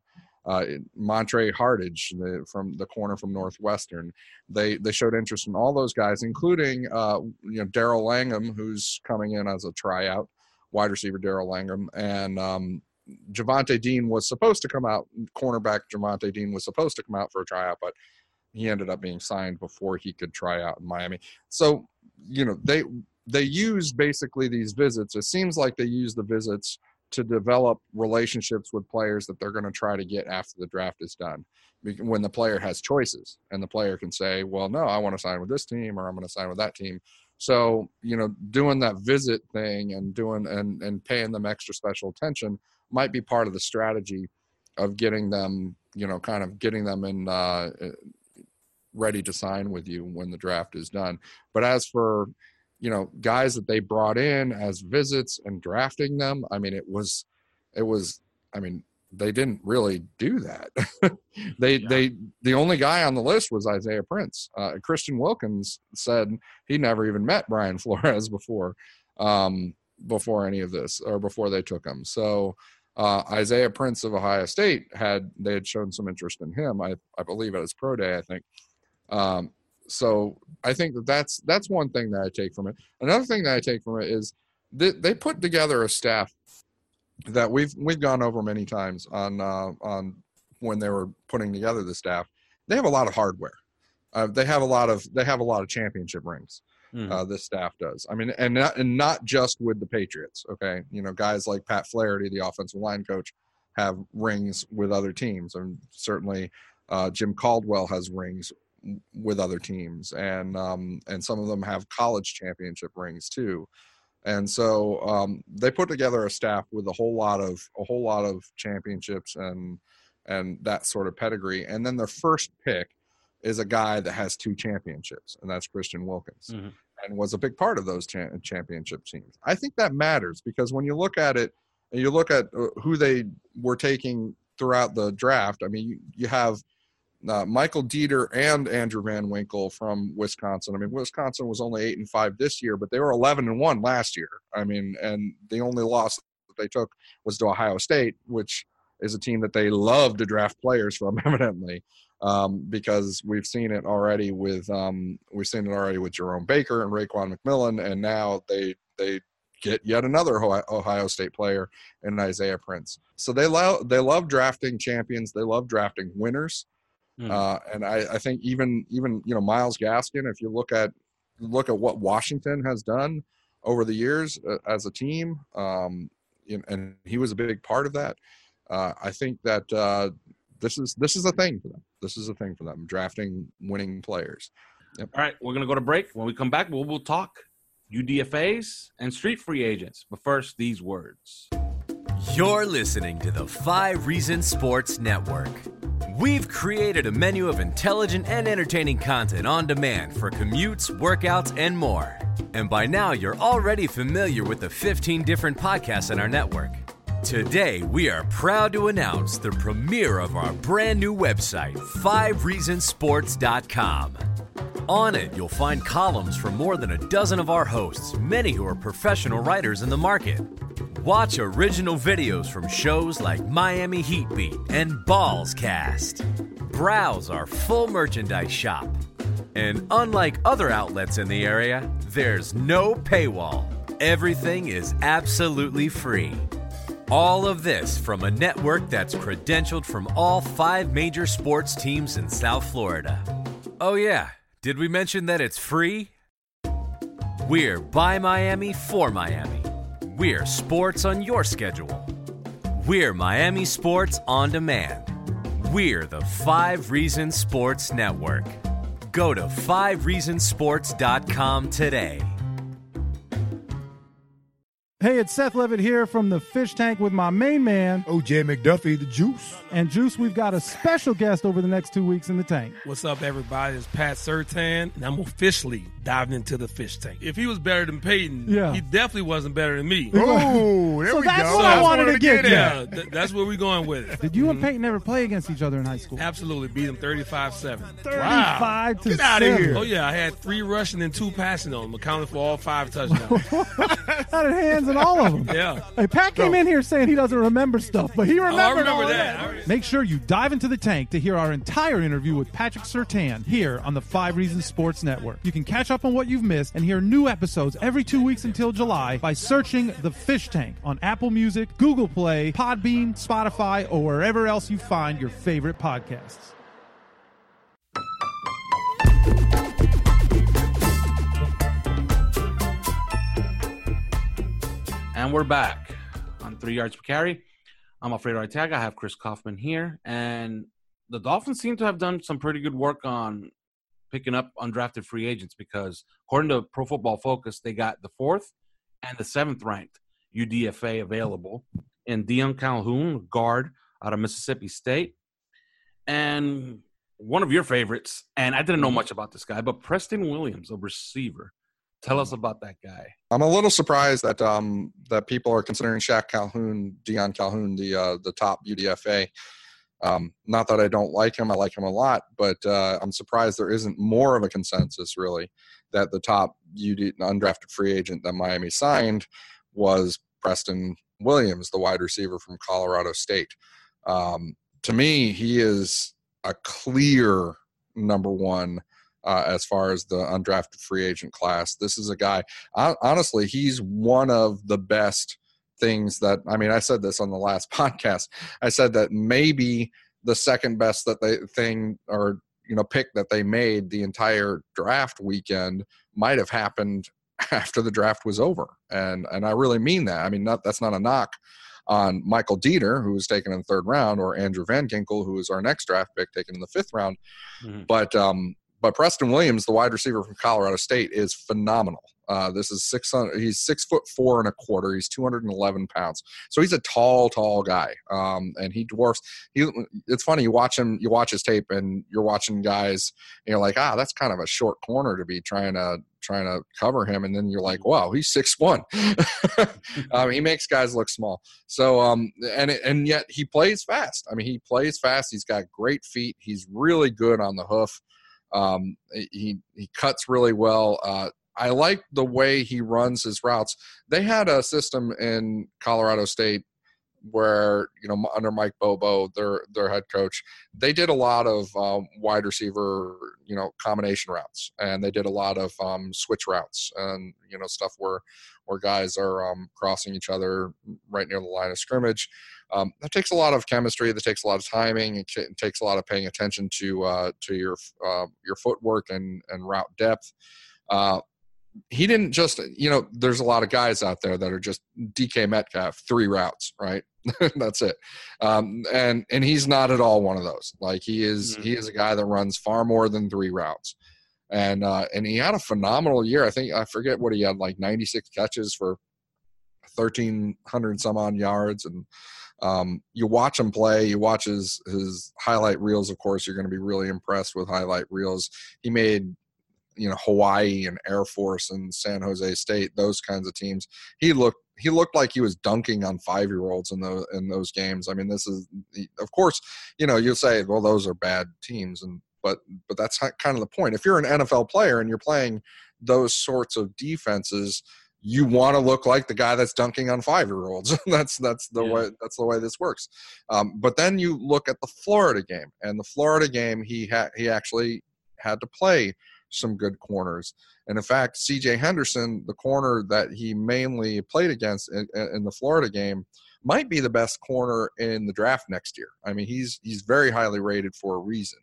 C: Uh, Montre Hartage the, from the corner from Northwestern, they they showed interest in all those guys, including uh, you know Daryl Langham, who's coming in as a tryout, wide receiver Daryl Langham, and um, Javante Dean was supposed to come out. Cornerback Javante Dean was supposed to come out for a tryout, but he ended up being signed before he could try out in Miami. So you know they they use basically these visits. It seems like they use the visits to develop relationships with players that they're going to try to get after the draft is done. When the player has choices, and the player can say, "Well, no, I want to sign with this team, or I'm going to sign with that team." So you know, doing that visit thing and doing and and paying them extra special attention might be part of the strategy of getting them, you know, kind of getting them in uh, ready to sign with you when the draft is done. But as for you know guys that they brought in as visits and drafting them, I mean, it was it was I mean they didn't really do that. they
B: Yeah.
C: they the only guy on the list was Isaiah Prince. Uh, Christian Wilkins said he never even met Brian Flores before um, before any of this or before they took him. So uh, Isaiah Prince of Ohio State had they had shown some interest in him. I I believe at his pro day. I think. Um, so I think that that's that's one thing that I take from it. Another thing that I take from it is they, they put together a staff that we've we've gone over many times on uh, on when they were putting together the staff. They have a lot of hardware. Uh, they have a lot of they have a lot of championship rings.
B: Mhm.
C: Uh, this staff does. I mean, and not and not just with the Patriots. Okay, you know, guys like Pat Flaherty, the offensive line coach, have rings with other teams, and certainly uh, Jim Caldwell has rings with other teams, and um, and some of them have college championship rings too. And so um, they put together a staff with a whole lot of a whole lot of championships and and that sort of pedigree. And then their first pick is a guy that has two championships, and that's Christian Wilkins,
B: Mhm.
C: and was a big part of those cha- championship teams. I think that matters because when you look at it, and you look at uh, who they were taking throughout the draft. I mean, you, you have uh, Michael Deiter and Andrew Van Ginkel from Wisconsin. I mean, Wisconsin was only eight and five this year, but they were eleven and one last year. I mean, and the only loss that they took was to Ohio State, which is a team that they love to draft players from, evidently, um, because we've seen it already with um, we've seen it already with Jerome Baker and Raekwon McMillan, and now they they get yet another Ohio- State player in Isaiah Prince. So they love they love drafting champions. They love drafting winners.
B: Mm.
C: Uh, and I, I think even even you know Myles Gaskin, if you look at look at what Washington has done over the years uh, as a team, um, and, and he was a big part of that. Uh, I think that uh, this is this is a thing for them. This is a thing for them drafting winning players.
B: All right, we're gonna go to break. When we come back, we'll, we'll talk UDFA's and street free agents. But first, these words.
D: You're listening to the Five Reasons Sports Network. We've created a menu of intelligent and entertaining content on demand for commutes, workouts, and more. And by now, you're already familiar with the 15 different podcasts in our network. Today, we are proud to announce the premiere of our brand new website, 5reasonsports.com. On it, you'll find columns from more than a dozen of our hosts, many who are professional writers in the market. Watch original videos from shows like Miami Heat Beat and Balls Cast. Browse our full merchandise shop. And unlike other outlets in the area, there's no paywall. Everything is absolutely free. All of this from a network that's credentialed from all five major sports teams in South Florida. Oh, yeah, did we mention that it's free? We're by Miami for Miami. We're sports on your schedule. We're Miami Sports on Demand. We're the Five Reasons Sports Network. Go to 5reasonsports.com today.
E: Hey, it's Seth Levitt here from the Fish Tank with my main man.
F: OJ McDuffie, the juice.
E: And Juice, we've got a special guest over the next two weeks in the tank.
G: What's up, everybody? It's Pat Surtain, and I'm officially diving into the fish tank. If he was better than Peyton,
E: Yeah.
G: he definitely wasn't better than me.
F: Oh, there
E: So
F: we
E: that's
F: go.
E: what I wanted to get
G: Yeah, th- that's where we're going with it.
E: Did you and Peyton ever play against each other in high school?
G: Absolutely beat him 35 7.
E: 35 to
F: Get outta
E: 7.
F: here.
G: Oh, yeah, I had three rushing and two passing on him, accounting for all five touchdowns.
E: Had hands in all of them.
G: yeah.
E: Hey, Pat came in here saying he doesn't remember stuff, but he
G: Oh, I
E: remembered
G: remember
E: all
G: that. I remember-
E: Make sure you dive into the tank to hear our entire interview with Patrick Surtain here on the Five Reasons Sports Network. You can catch up on what you've missed and hear new episodes every two weeks until July by searching The Fish Tank on Apple Music, Google Play, Podbean, Spotify, or wherever else you find your favorite podcasts.
B: And we're back on three yards per carry. I'm Alfredo Arteaga. I have Chris Kaufman here. And the Dolphins seem to have done some pretty good work on picking up undrafted free agents because, according to Pro Football Focus, they got the fourth and the seventh ranked UDFA available in Deion Calhoun, guard out of Mississippi State. And one of your favorites, and I didn't know much about this guy, but Preston Williams, a receiver. Tell us about that guy.
C: I'm a little surprised that um, that people are considering Shaq Calhoun, Deion Calhoun, the uh, the top UDFA. Um, not that I don't like him, I like him a lot, but uh, I'm surprised there isn't more of a consensus really that the top UD undrafted free agent that Miami signed was Preston Williams, the wide receiver from Colorado State. Um, to me, he is a clear number one uh, as far as the undrafted free agent class. This is a guy, hon- honestly, he's one of the best things that, I mean, I said this on the last podcast. I said that maybe the second best that they thing or, you know, pick that they made the entire draft weekend might have happened after the draft was over. And, and I really mean that. I mean, not, that's not a knock on Michael Deiter, who was taken in the third round, or Andrew Van Ginkel, who was our next draft pick taken in the fifth round.
B: Mhm.
C: But um, but Preston Williams, the wide receiver from Colorado State, is phenomenal. Uh, this is six hundred. He's six foot four and a quarter. He's two hundred and eleven pounds. So he's a tall, tall guy. Um, and he dwarfs. He. It's funny. You watch him. You watch his tape, and you're watching guys. And you're like, ah, that's kind of a short corner to be trying to trying to cover him. And then you're like, wow, he's six one. um, he makes guys look small. So um, and and yet he plays fast. I mean, he plays fast. He's got great feet. He's really good on the hoof. Um, he he cuts really well. Uh, I like the way he runs his routes. They had a system in Colorado State where you know under Mike Bobo, their their head coach, they did a lot of um, wide receiver you know combination routes, and they did a lot of um, switch routes, and you know stuff where where guys are um, crossing each other right near the line of scrimmage. Um, that takes a lot of chemistry. That takes a lot of timing. It, it takes a lot of paying attention to uh, to your uh, your footwork and and route depth. Uh, he didn't just you know there's a lot of guys out there that are just DK Metcalf three routes right that's it um, and and he's not at all one of those like he is mm-hmm. he is a guy that runs far more than three routes and uh, and he had a phenomenal year I think I forget what he had like 96 catches for 1300 some odd yards and um, you watch him play you watch his his highlight reels of course you're going to be really impressed with highlight reels he made you know Hawaii and Air Force and San Jose State, those kinds of teams. He looked he looked like he was dunking on five year olds in those in those games. I mean, this is of course you know you'll say well those are bad teams and but but that's kind of the point. If you're an NFL player and you're playing those sorts of defenses, you want to look like the guy that's dunking on five year olds. that's that's the yeah. way that's the way this works. Um, but then you look at the Florida game, and the Florida game he had he actually had to play some good corners. And in fact, CJ Henderson, the corner that he mainly played against in, in, the Florida game, might be the best corner in the draft next year. I mean, he's he's very highly rated for a reason.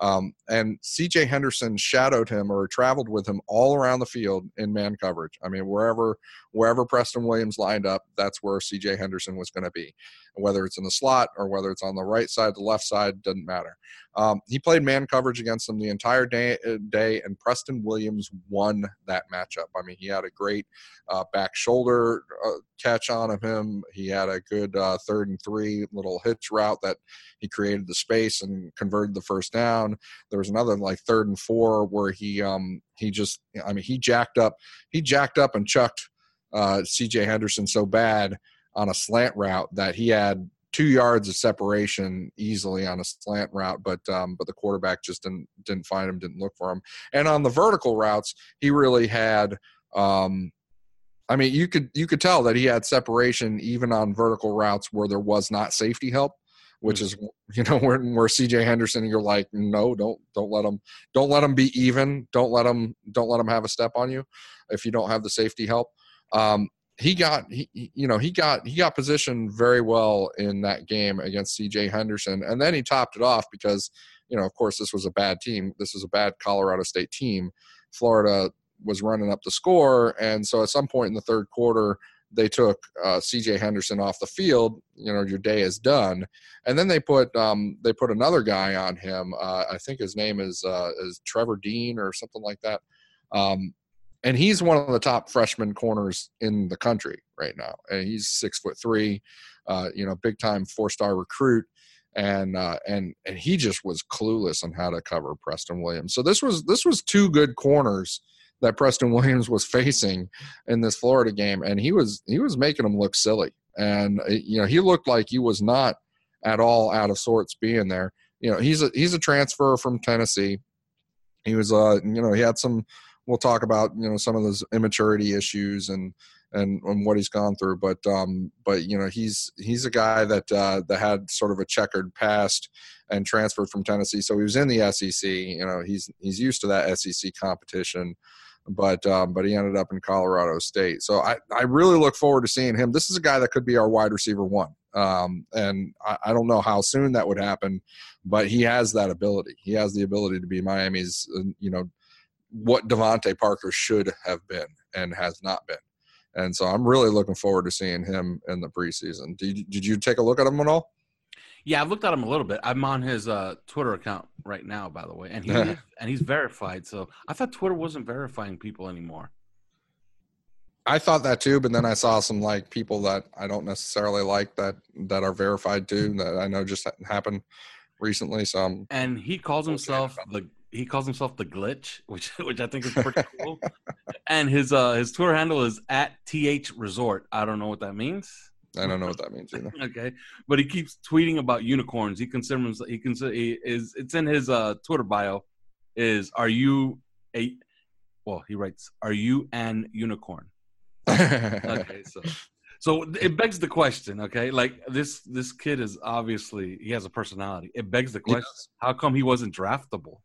C: Um, and CJ Henderson shadowed him or traveled with him all around the field in man coverage. I mean, wherever wherever Preston Williams lined up, that's where CJ Henderson was going to be. Whether it's in the slot or whether it's on the right side, the left side, doesn't matter. Um, he played man coverage against them the entire day, uh, day, and Preston Williams won that matchup. I mean, he had a great uh, back shoulder uh, catch on of him. He had a good uh, third and three little hitch route that he created the space and converted the first down. There was another like third and four where he um, he just I mean he jacked up he jacked up and chucked uh, C.J. Henderson so bad on a slant route that he had two yards of separation easily on a slant route, but um, but the quarterback just didn't didn't find him, didn't look for him. And on the vertical routes, he really had. Um, I mean, you could you could tell that he had separation even on vertical routes where there was not safety help, which mm-hmm. is you know where where C.J. Henderson, you're like, no, don't don't let them don't let him be even, don't let them don't let him have a step on you if you don't have the safety help. Um, he got he, you know he got he got positioned very well in that game against CJ Henderson and then he topped it off because you know of course this was a bad team this was a bad Colorado State team Florida was running up the score and so at some point in the third quarter they took uh, CJ Henderson off the field you know your day is done and then they put um, they put another guy on him uh, I think his name is uh, is Trevor Dean or something like that um, and he's one of the top freshman corners in the country right now. And he's six foot three, uh, you know, big time four star recruit, and uh, and and he just was clueless on how to cover Preston Williams. So this was this was two good corners that Preston Williams was facing in this Florida game, and he was he was making them look silly. And uh, you know, he looked like he was not at all out of sorts being there. You know, he's a he's a transfer from Tennessee. He was uh you know he had some we'll talk about you know some of those immaturity issues and and, and what he's gone through. But um, but you know he's he's a guy that uh, that had sort of a checkered past and transferred from Tennessee, so he was in the SEC. You know he's he's used to that SEC competition. But um, but he ended up in Colorado State, so I, I really look forward to seeing him. This is a guy that could be our wide receiver one, um, and I, I don't know how soon that would happen, but he has that ability. He has the ability to be Miami's, uh, you know, what DeVante Parker should have been and has not been. And so I'm really looking forward to seeing him in the preseason. Did, did you take a look at him at all?
B: Yeah, I've looked at him a little bit. I'm on his uh, Twitter account right now, by the way, and he and he's verified. So I thought Twitter wasn't verifying people anymore.
C: I thought that too, but then I saw some like people that I don't necessarily like that that are verified too that I know just happened recently. So I'm,
B: and he calls himself the he calls himself the glitch, which which I think is pretty cool. and his uh his Twitter handle is at th resort. I don't know what that means.
C: I don't know what that means either.
B: okay, but he keeps tweeting about unicorns. He considers he consider he is it's in his uh Twitter bio. Is are you a well? He writes, "Are you an unicorn?" okay, so so it begs the question. Okay, like this this kid is obviously he has a personality. It begs the question: How come he wasn't draftable?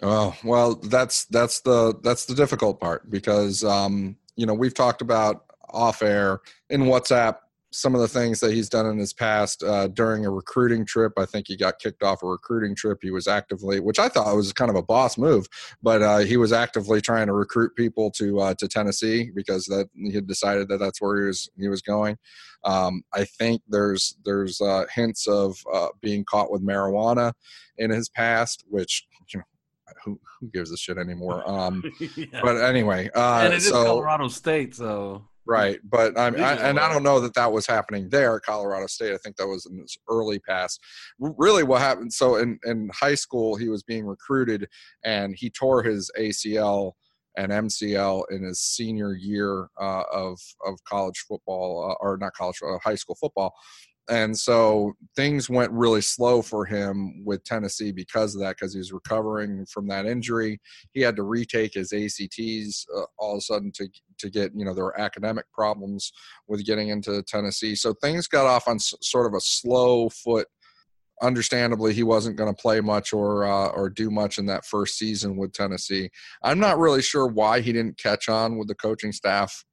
C: Oh well, that's that's the that's the difficult part because um, you know we've talked about off air in WhatsApp some of the things that he's done in his past uh, during a recruiting trip. I think he got kicked off a recruiting trip. He was actively, which I thought was kind of a boss move, but uh, he was actively trying to recruit people to uh, to Tennessee because that he had decided that that's where he was he was going. Um, I think there's there's uh, hints of uh, being caught with marijuana in his past, which you know who who gives a shit anymore. Um,
B: Yeah.
C: But anyway, uh,
B: and it is
C: so
B: Colorado State, so
C: right, but I'm, I, and I don't know that that was happening there at Colorado State. I think that was in his early past. Really, what happened? So in in high school, he was being recruited, and he tore his ACL and MCL in his senior year uh, of of college football, uh, or not college, uh, high school football. And so things went really slow for him with Tennessee because of that, because he was recovering from that injury. He had to retake his ACTs uh, all of a sudden to to get, you know, there were academic problems with getting into Tennessee. So things got off on s- sort of a slow foot understandably he wasn't going to play much or uh, or do much in that first season with Tennessee. I'm not really sure why he didn't catch on with the coaching staff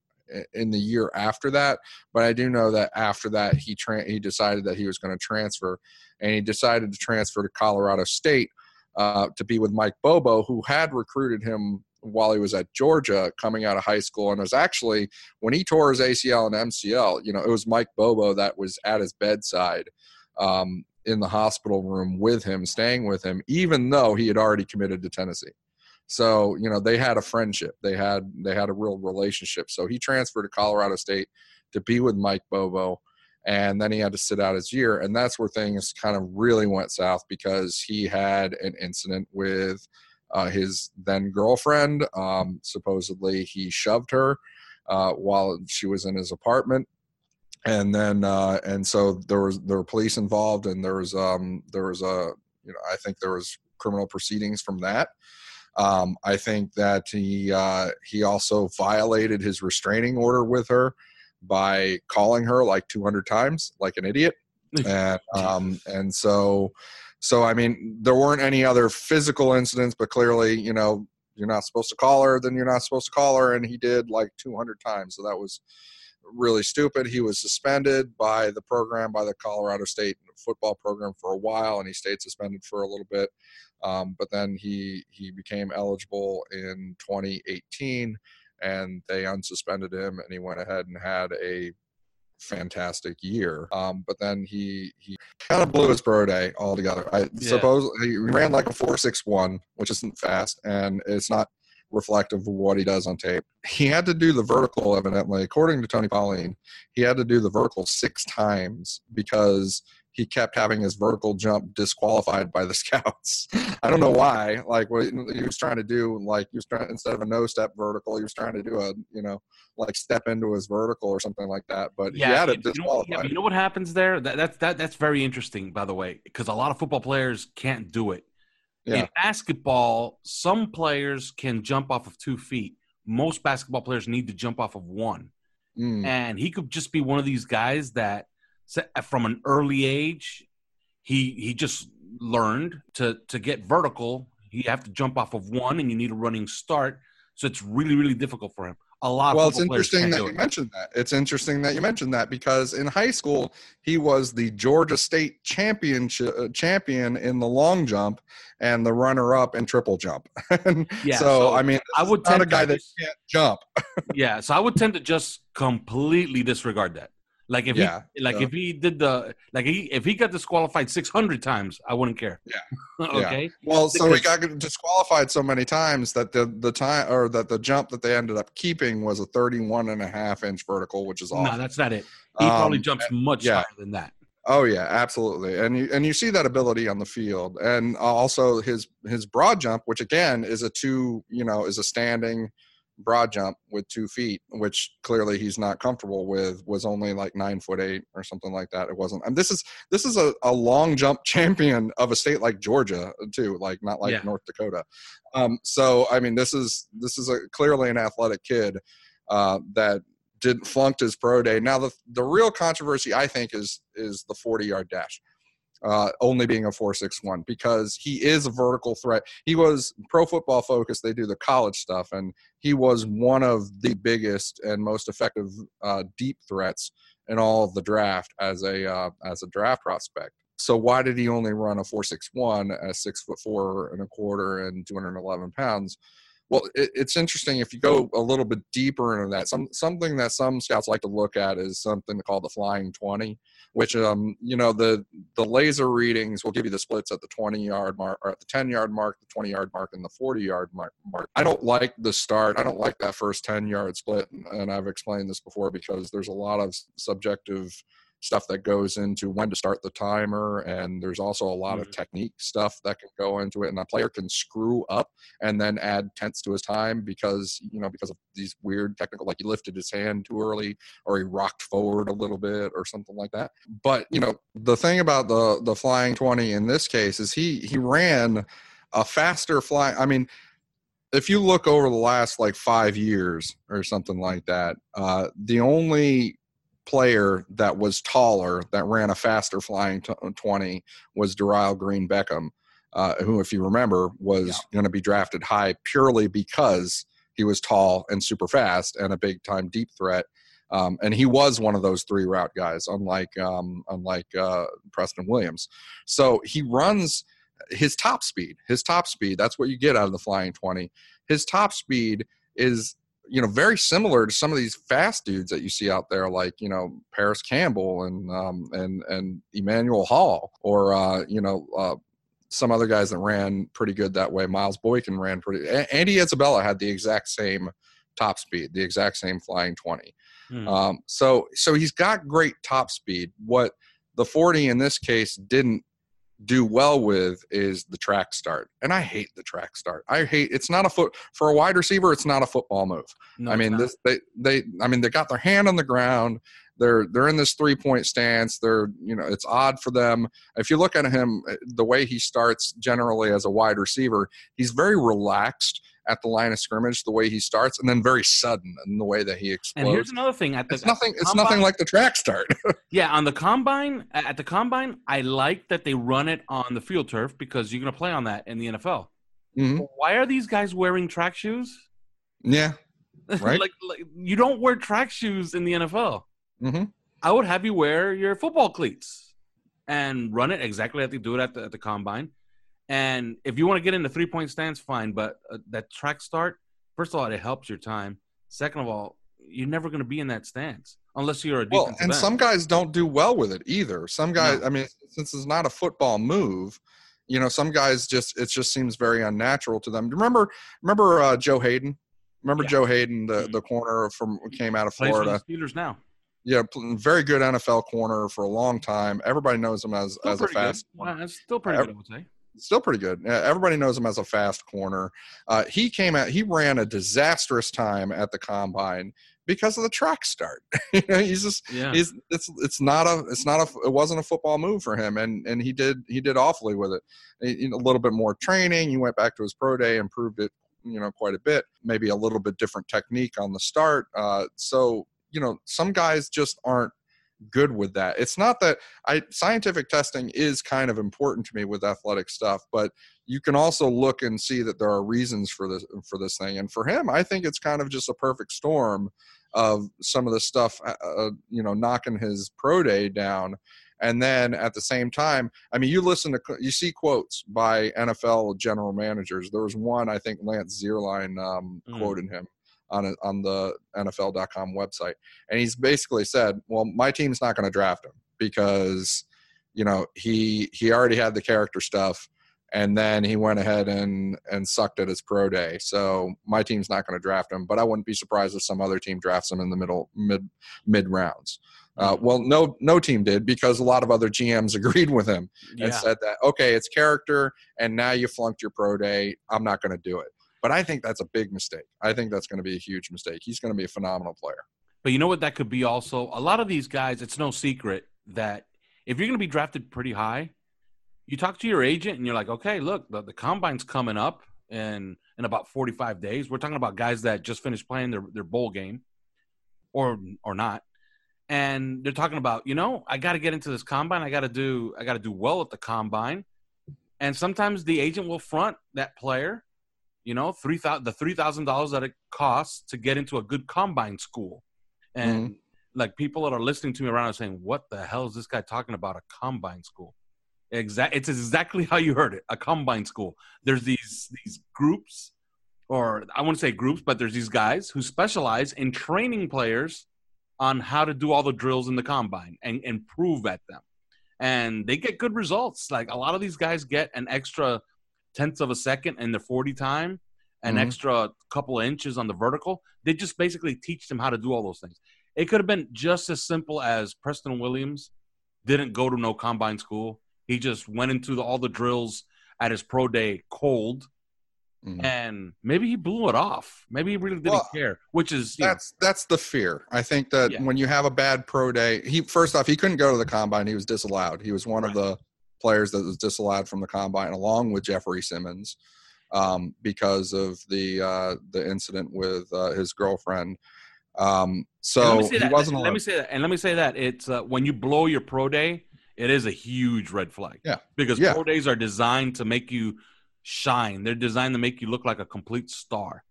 C: in the year after that, but I do know that after that he tra- he decided that he was going to transfer, and he decided to transfer to Colorado State uh, to be with Mike Bobo, who had recruited him while he was at Georgia coming out of high school and was actually when he tore his ACL and MCL, you know, it was Mike Bobo that was at his bedside um, in the hospital room with him, staying with him, even though he had already committed to Tennessee. So you know they had a friendship, they had they had a real relationship. So he transferred to Colorado State to be with Mike Bobo, and then he had to sit out his year, and that's where things kind of really went south because he had an incident with uh, his then girlfriend. Um, supposedly he shoved her uh, while she was in his apartment and then uh, and so there was there were police involved and there was um there was a you know i think there was criminal proceedings from that um, i think that he uh, he also violated his restraining order with her by calling her like 200 times like an idiot. And um and so so i mean there weren't any other physical incidents but clearly you know you're not supposed to call her then you're not supposed to call her and he did like 200 times. So that was really stupid. He was suspended by the program, by the Colorado State football program for a while, and he stayed suspended for a little bit. Um, but then he he became eligible in 2018, and they unsuspended him, and he went ahead and had a fantastic year. Um, but then he he kind of blew his pro day altogether. I
B: Yeah.
C: suppose he ran like a four six one, which isn't fast, and it's not reflective of what he does on tape. He had to do the vertical, evidently, according to Tony Pauline, he had to do the vertical six times because he kept having his vertical jump disqualified by the scouts. I don't know why. Like what he was trying to do, like he was trying instead of a no step vertical, he was trying to do a you know like step into his vertical or something like that. But he had it
B: you know, yeah, you know what happens there? That, that's that that's very interesting, by the way, because a lot of football players can't do it.
C: Yeah.
B: In basketball, some players can jump off of two feet. Most basketball players need to jump off of one,
C: Mm.
B: and he could just be one of these guys that, from an early age, he he just learned to to get vertical. You have to jump off of one, and you need a running start. So it's really really difficult for him. A lot.
C: well it's interesting that you
B: it.
C: mentioned that it's interesting that you mentioned that because in high school he was the georgia state championship uh, champion in the long jump and the runner-up in triple jump
B: Yeah,
C: so,
B: so
C: i mean
B: I would
C: not a guy that
B: just-
C: can't jump
B: yeah so i would tend to just completely disregard that like if
C: Yeah,
B: he like
C: so-
B: if he did the like he if he got disqualified 600 times i wouldn't care
C: Yeah.
B: okay
C: Yeah. Well, so he got disqualified so many times that the the time or that the jump that they ended up keeping was a 31 and a half inch vertical, which is
B: no
C: awesome.
B: that's not it he probably
C: Um,
B: jumps much
C: yeah.
B: higher than that
C: Oh yeah, absolutely, and you and you see that ability on the field, and also his his broad jump, which again is a two, you know, is a standing broad jump with two feet, which clearly he's not comfortable with, was only like nine foot eight or something like that. It wasn't, and this is this is a, a long jump champion of a state like Georgia too, like not like
B: Yeah.
C: North Dakota. Um, so I mean, this is this is a clearly an athletic kid uh, that didn't flunked his pro day. Now the the real controversy I think is is the 40 yard dash. Uh, only being a 461 because he is a vertical threat. He was pro football focused. They do the college stuff, and he was one of the biggest and most effective uh, deep threats in all of the draft as a uh, as a draft prospect. So why did he only run a four six one at six foot four and a quarter and two hundred and eleven pounds? Well, it, it's interesting if you go a little bit deeper into that. Some something that some scouts like to look at is something called the flying twenty, which um you know the the laser readings will give you the splits at the twenty yard mark or at the ten yard mark, the twenty yard mark, and the forty yard mark. I don't like the start. I don't like that first ten yard split, and I've explained this before because there's a lot of subjective stuff that goes into when to start the timer and there's also a lot of technique stuff that can go into it and a player can screw up and then add tenths to his time because you know because of these weird technical like he lifted his hand too early or he rocked forward a little bit or something like that. But you know the thing about the the flying 20 in this case is he he ran a faster fly i mean if you look over the last like five years or something like that uh the only player that was taller that ran a faster flying t- 20 was Dorial Green Beckham, uh, who, if you remember, was yeah. going to be drafted high purely because he was tall and super fast and a big time deep threat. Um, and he was one of those three route guys, unlike um, unlike uh, Preston Williams. So he runs his top speed. His top speed. That's what you get out of the flying twenty. His top speed is you know, very similar to some of these fast dudes that you see out there, like you know Parris Campbell and um, and and Emmanuel Hall, or uh, you know uh, some other guys that ran pretty good that way. Miles Boykin ran pretty. Andy Isabella had the exact same top speed, the exact same flying twenty. Hmm. Um, so so he's got great top speed. What the forty in this case didn't do well with is the track start. And I hate the track start. I hate it's not a foot for a wide receiver, it's not a football move. No, I mean this they they I mean they got their hand on the ground. They're they're in this three point stance. They're you know it's odd for them. If you look at him, eh, the way he starts generally as a wide receiver, he's very relaxed at the line of scrimmage, the way he starts, and then very sudden in the way that he explodes.
B: And here's another thing: at the,
C: it's nothing. It's combine, nothing like the track start.
B: yeah, on the combine, at the combine, I like that they run it on the field turf because you're going to play on that in the NFL. Mm-hmm. Why are these guys wearing track shoes?
C: Yeah, right.
B: like, like, you don't wear track shoes in the NFL. Mm-hmm. I would have you wear your football cleats and run it exactly like they do it at the, at the combine. And if you want to get into three point stance, fine. But uh, that track start, first of all, it helps your time. Second of all, you're never going to be in that stance unless you're a
C: well. And some guys don't do well with it either. Some guys, no. I mean, since it's not a football move, you know, some guys just it just seems very unnatural to them. Remember, remember uh, Joe Haden. Remember yeah. Joe Haden, the mm-hmm. the corner from came out of Florida.
B: Steelers now.
C: Yeah, very good NFL corner for a long time. Everybody knows him as still as a fast.
B: Good. Well, still pretty good, I would say
C: still pretty good. Everybody knows him as a fast corner. Uh, he came out. He ran a disastrous time at the combine because of the track start. he's just yeah. he's it's it's not a it's not a it wasn't a football move for him, and and he did he did awfully with it. A, a little bit more training. He went back to his pro day, improved it you know quite a bit. Maybe a little bit different technique on the start. Uh, so you know some guys just aren't good with that. It's not that I scientific testing is kind of important to me with athletic stuff, but you can also look and see that there are reasons for this for this thing. And for him, I think it's kind of just a perfect storm of some of the stuff, uh, uh you know, knocking his pro day down. And then at the same time, I mean, you listen to, you see quotes by NFL general managers. There was one, I think Lance Zierlein um, mm. quoted him on a, on the NFL.com website, and he's basically said, "Well, my team's not going to draft him because, you know, he he already had the character stuff." and then he went ahead and and sucked at his pro day. So my team's not going to draft him, but I wouldn't be surprised if some other team drafts him in the middle mid mid rounds. Uh, mm-hmm. well, no no team did because a lot of other GMs agreed with him and yeah. said that okay, it's character, and now you flunked your pro day. I'm not going to do it. But I think that's a big mistake. I think that's going to be a huge mistake. He's going to be a phenomenal player.
B: But you know what? That could be also a lot of these guys. It's no secret that if you're going to be drafted pretty high, you talk to your agent and you're like, okay, look, the, the combine's coming up in in about 45 days. We're talking about guys that just finished playing their, their bowl game, or or not, and they're talking about, you know, I got to get into this combine. I got to do I got to do well at the combine, and sometimes the agent will front that player you know, three thousand the three thousand dollars that it costs to get into a good combine school, and mm-hmm. like people that are listening to me around are saying, "What the hell is this guy talking about? A combine school?" Exact. It's exactly how you heard it. A combine school. There's these these groups, or I wouldn't say groups, but there's these guys who specialize in training players on how to do all the drills in the combine and improve at them. And they get good results. Like a lot of these guys get an extra tenth of a second in the 40 time, an
C: Mhm.
B: extra couple of inches on the vertical. They just basically teach them how to do all those things. It could have been just as simple as Preston Williams didn't go to no combine school. He just went into the, all the drills at his pro day cold,
C: Mhm.
B: and maybe he blew it off. Maybe he really didn't
C: Well,
B: care. Which is you know,
C: That's that's the fear. I think that
B: Yeah.
C: when you have a bad pro day, he first off he couldn't go to the combine. He was disallowed. He was one of the players that was disallowed from the combine, along with Jeffrey Simmons, um, because of the uh, the incident with uh, his girlfriend. Um, so
B: let me say
C: he
B: that.
C: wasn't
B: Let me say that. And let me say that it's uh, when you blow your pro day, it is a huge red flag.
C: Yeah.
B: Because
C: Yeah.
B: pro days are designed to make you shine. They're designed to make you look like a complete star.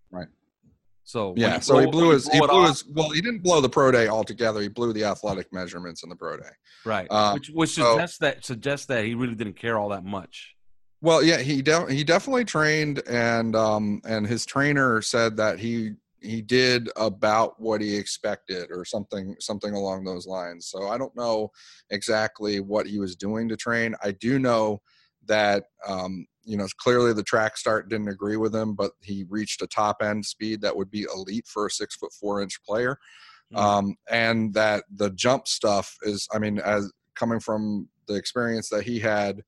B: So
C: yeah,
B: you
C: so he blew his he blew
B: off-
C: his well he didn't blow the pro day altogether. He blew the athletic measurements in the pro day.
B: right,
C: uh,
B: which which
C: so-
B: suggests that suggests that he really didn't care all that much.
C: Well, yeah, he de- he definitely trained, and um, and his trainer said that he he did about what he expected, or something something along those lines. So I don't know exactly what he was doing to train. I do know that um, you know clearly the track start didn't agree with him, but he reached a top end speed that would be elite for a six foot four inch player,
B: Mhm.
C: um, and that the jump stuff is, I mean, as coming from the experience that he had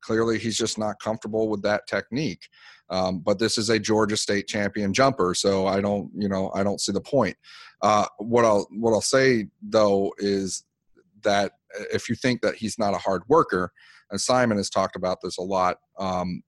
C: clearly he's just not comfortable with that technique. Um, but this is a georgia state champion jumper so i don't you know i don't see the point. Uh, what i'll what i'll say though is that if you think that he's not a hard worker and simon has talked about this a lot um,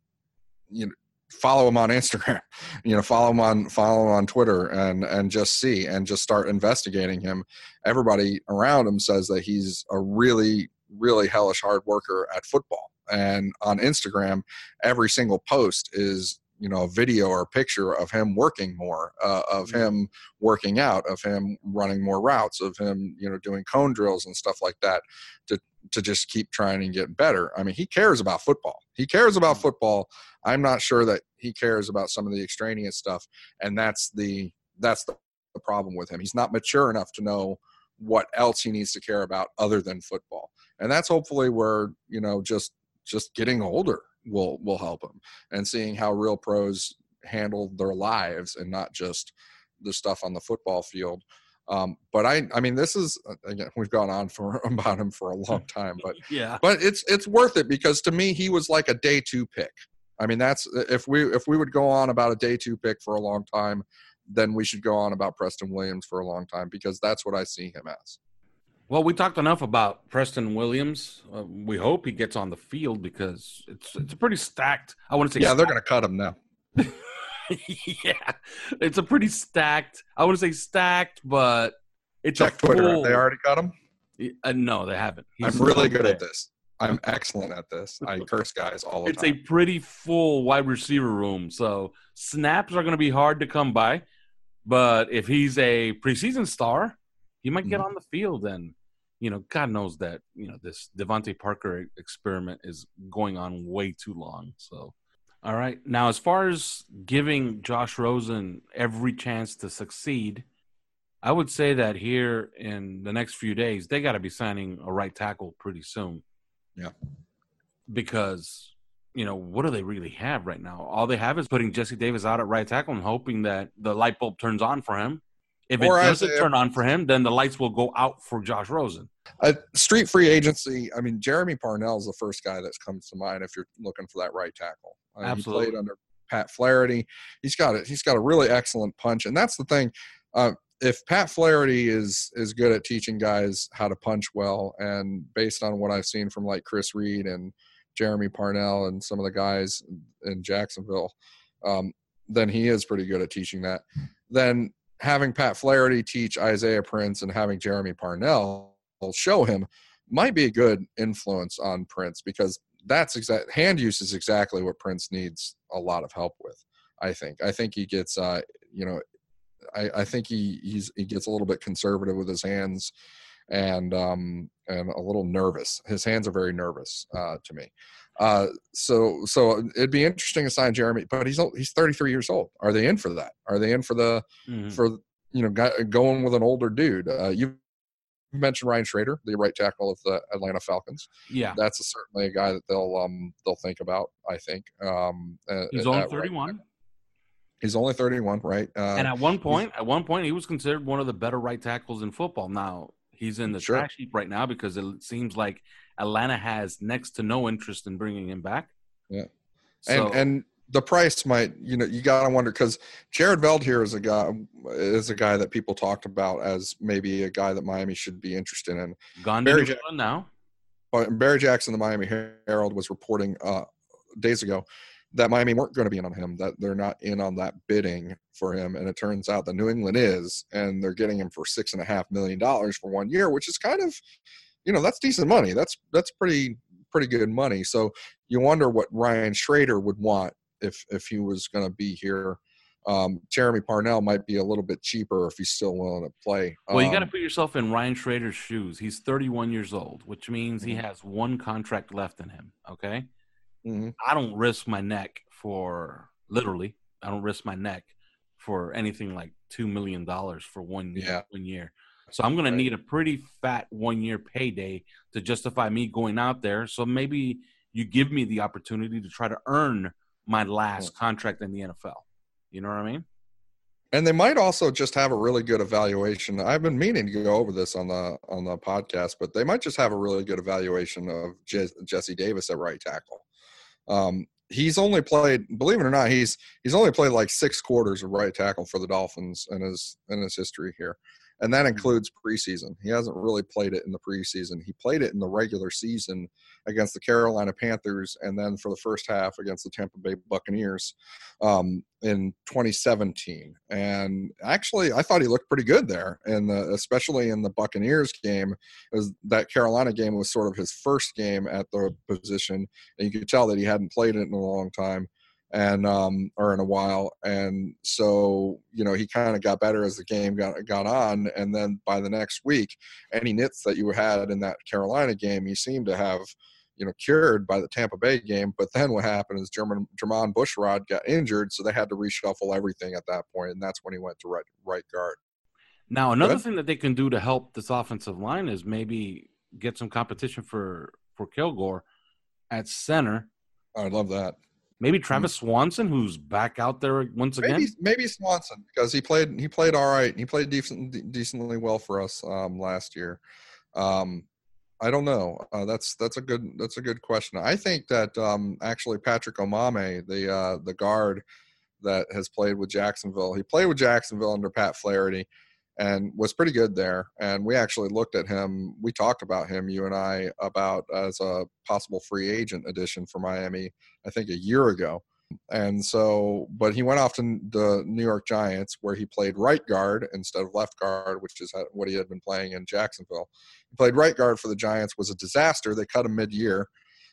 C: you know follow him on instagram you know follow him on follow him on twitter and and just see and just start investigating him. Everybody around him says that he's a really really hellish hard worker at football. And on instagram every single post is you know a video or a picture of him working more uh, of him working out of him running more routes of him you know doing cone drills and stuff like that to to just keep trying and get better. I mean he cares about football. He cares about mm. football. I'm not sure that he cares about some of the extraneous stuff and that's the that's the, the problem with him. He's not mature enough to know what else he needs to care about other than football. And that's hopefully where you know just just getting older will will help him and seeing how real pros handle their lives and not just the stuff on the football field um, but i i mean this is uh, again we've gone on for about him for a long time but
B: Yeah.
C: but it's it's worth it because to me he was like a day two pick i mean that's if we if we would go on about a day two pick for a long time then we should go on about preston williams for a long time because that's what i see him as
B: Well, we talked enough about Preston Williams. Uh, we hope he gets on the field because it's it's a pretty stacked. I want to say
C: yeah they're going to cut him now
B: yeah, it's a pretty stacked. I wouldn't say stacked, but it's
C: check
B: a
C: twitter
B: full,
C: they already got him
B: Uh, no, they haven't. He's
C: i'm really good at this i'm excellent at this i curse guys all the time.
B: It's a pretty full wide receiver room, so snaps are going to be hard to come by. But if he's a preseason star, he might get
C: Mhm.
B: on the field, and you know, God knows that you know this DeVante Parker experiment is going on way too long. So, all right, now as far as giving Josh Rosen every chance to succeed, I would say that here in the next few days they got to be signing a right tackle pretty soon.
C: Yeah.
B: because you know what do they really have right now? All they have is putting Jesse Davis out at right tackle and hoping that the light bulb turns on for him. If
C: Or
B: it doesn't
C: Isaiah-
B: turn on for him, then the lights will go out for Josh Rosen.
C: uh, street free agency. I mean, Jermey Parnell is the first guy that comes to mind if you're looking for that right tackle. Uh,
B: Absolutely.
C: He played under Pat Flaherty. He's got it. He's got a really excellent punch, and that's the thing. Uh, if Pat Flaherty is is good at teaching guys how to punch well, and based on what I've seen from like Chris Reed and Jermey Parnell and some of the guys in Jacksonville, um, then he is pretty good at teaching that. Then having Pat Flaherty teach Isaiah Prince and having Jermey Parnell show him might be a good influence on Prince because that's exact hand use is exactly what Prince needs a lot of help with. I think. I think he gets uh, you know I, I think he he gets a little bit conservative with his hands, and um and a little nervous. His hands are very nervous uh, to me. Uh, so so it'd be interesting to sign Jermey, but he's he's 33 years old. Are they in for that? Are they in for the
B: Mhm.
C: for you know guy, going with an older dude? Uh, you mentioned Ryan Schraeder, the right tackle of the Atlanta Falcons.
B: Yeah.
C: That's a, certainly a guy that they'll um they'll think about. I think um,
B: He's only
C: right
B: 31.
C: He's only 31, right? Uh,
B: and at one point, at one point, he was considered one of the better right tackles in football. Now he's in the
C: Sure.
B: trash heap right now because it seems like Atlanta has next to no interest in bringing him back.
C: Yeah.
B: So,
C: and and the price might you know you gotta wonder because Jared Veldheer is a guy is a guy that people talked about as maybe a guy that Miami should be interested in.
B: gone to
C: Barry
B: New
C: Jack-
B: now.
C: Barry Jackson, the Miami Herald, was reporting uh, days ago that Miami weren't going to be in on him, that they're not in on that bidding for him, and it turns out that New England is, and they're getting him for six and a half million dollars for one year, which is kind of, you know, that's decent money. That's that's pretty pretty good money. So you wonder what Ryan Schraeder would want if if he was going to be here. Um, Jermey Parnell might be a little bit cheaper if he's still willing to play.
B: Well, you got to
C: Um,
B: put yourself in Ryan Schraeder's shoes. He's 31 years old, which means he
C: Mhm.
B: has one contract left in him. Okay.
C: mhm.
B: I don't risk my neck for literally. I don't risk my neck for anything like two million dollars for one year.
C: Yeah.
B: One year. So I'm going to need a pretty fat one year payday to justify me going out there. So maybe you give me the opportunity to try to earn my last contract in the NFL. You know what I mean?
C: and they might also just have a really good evaluation. I've been meaning to go over this on the on the podcast, but they might just have a really good evaluation of Je- Jesse Davis at right tackle. Um, he's only played, believe it or not, he's he's only played like six quarters of right tackle for the Dolphins in his in his history here, and that includes preseason. He hasn't really played it in the preseason. He played it in the regular season against the Carolina Panthers, and then for the first half against the Tampa Bay Buccaneers um, in 2017. And actually, I thought he looked pretty good there, and the, especially in the Buccaneers game, as that Carolina game was sort of his first game at the position, and you could tell that he hadn't played it in a long time and um or in a while and so you know he kind of got better as the game got got on and then by the next week any nits that you had in that Carolina game he seemed to have you know cured by the Tampa Bay game but then what happened is German Jermon Bushrod got injured so they had to reshuffle everything at that point and that's when he went to right right guard
B: Now, another
C: Good.
B: thing that they can do to help this offensive line is maybe get some competition for for Kilgore at center.
C: I love that
B: Maybe Travis Swanson, who's back out there once again.
C: maybe maybe Swanson because he played he played all right he played decent decently well for us um, last year. Um, I don't know. Uh, that's that's a good that's a good question. I think that um, actually Patrick Omameh, the uh, the guard that has played with Jacksonville, he played with Jacksonville under Pat Flaherty and was pretty good there. And we actually looked at him. We talked about him, you and I, about as a possible free agent addition for Miami. I think a year ago. And so, but he went off to the New York Giants where he played right guard instead of left guard, which is what he had been playing in Jacksonville. He played right guard for the Giants, was a disaster. They cut him mid year.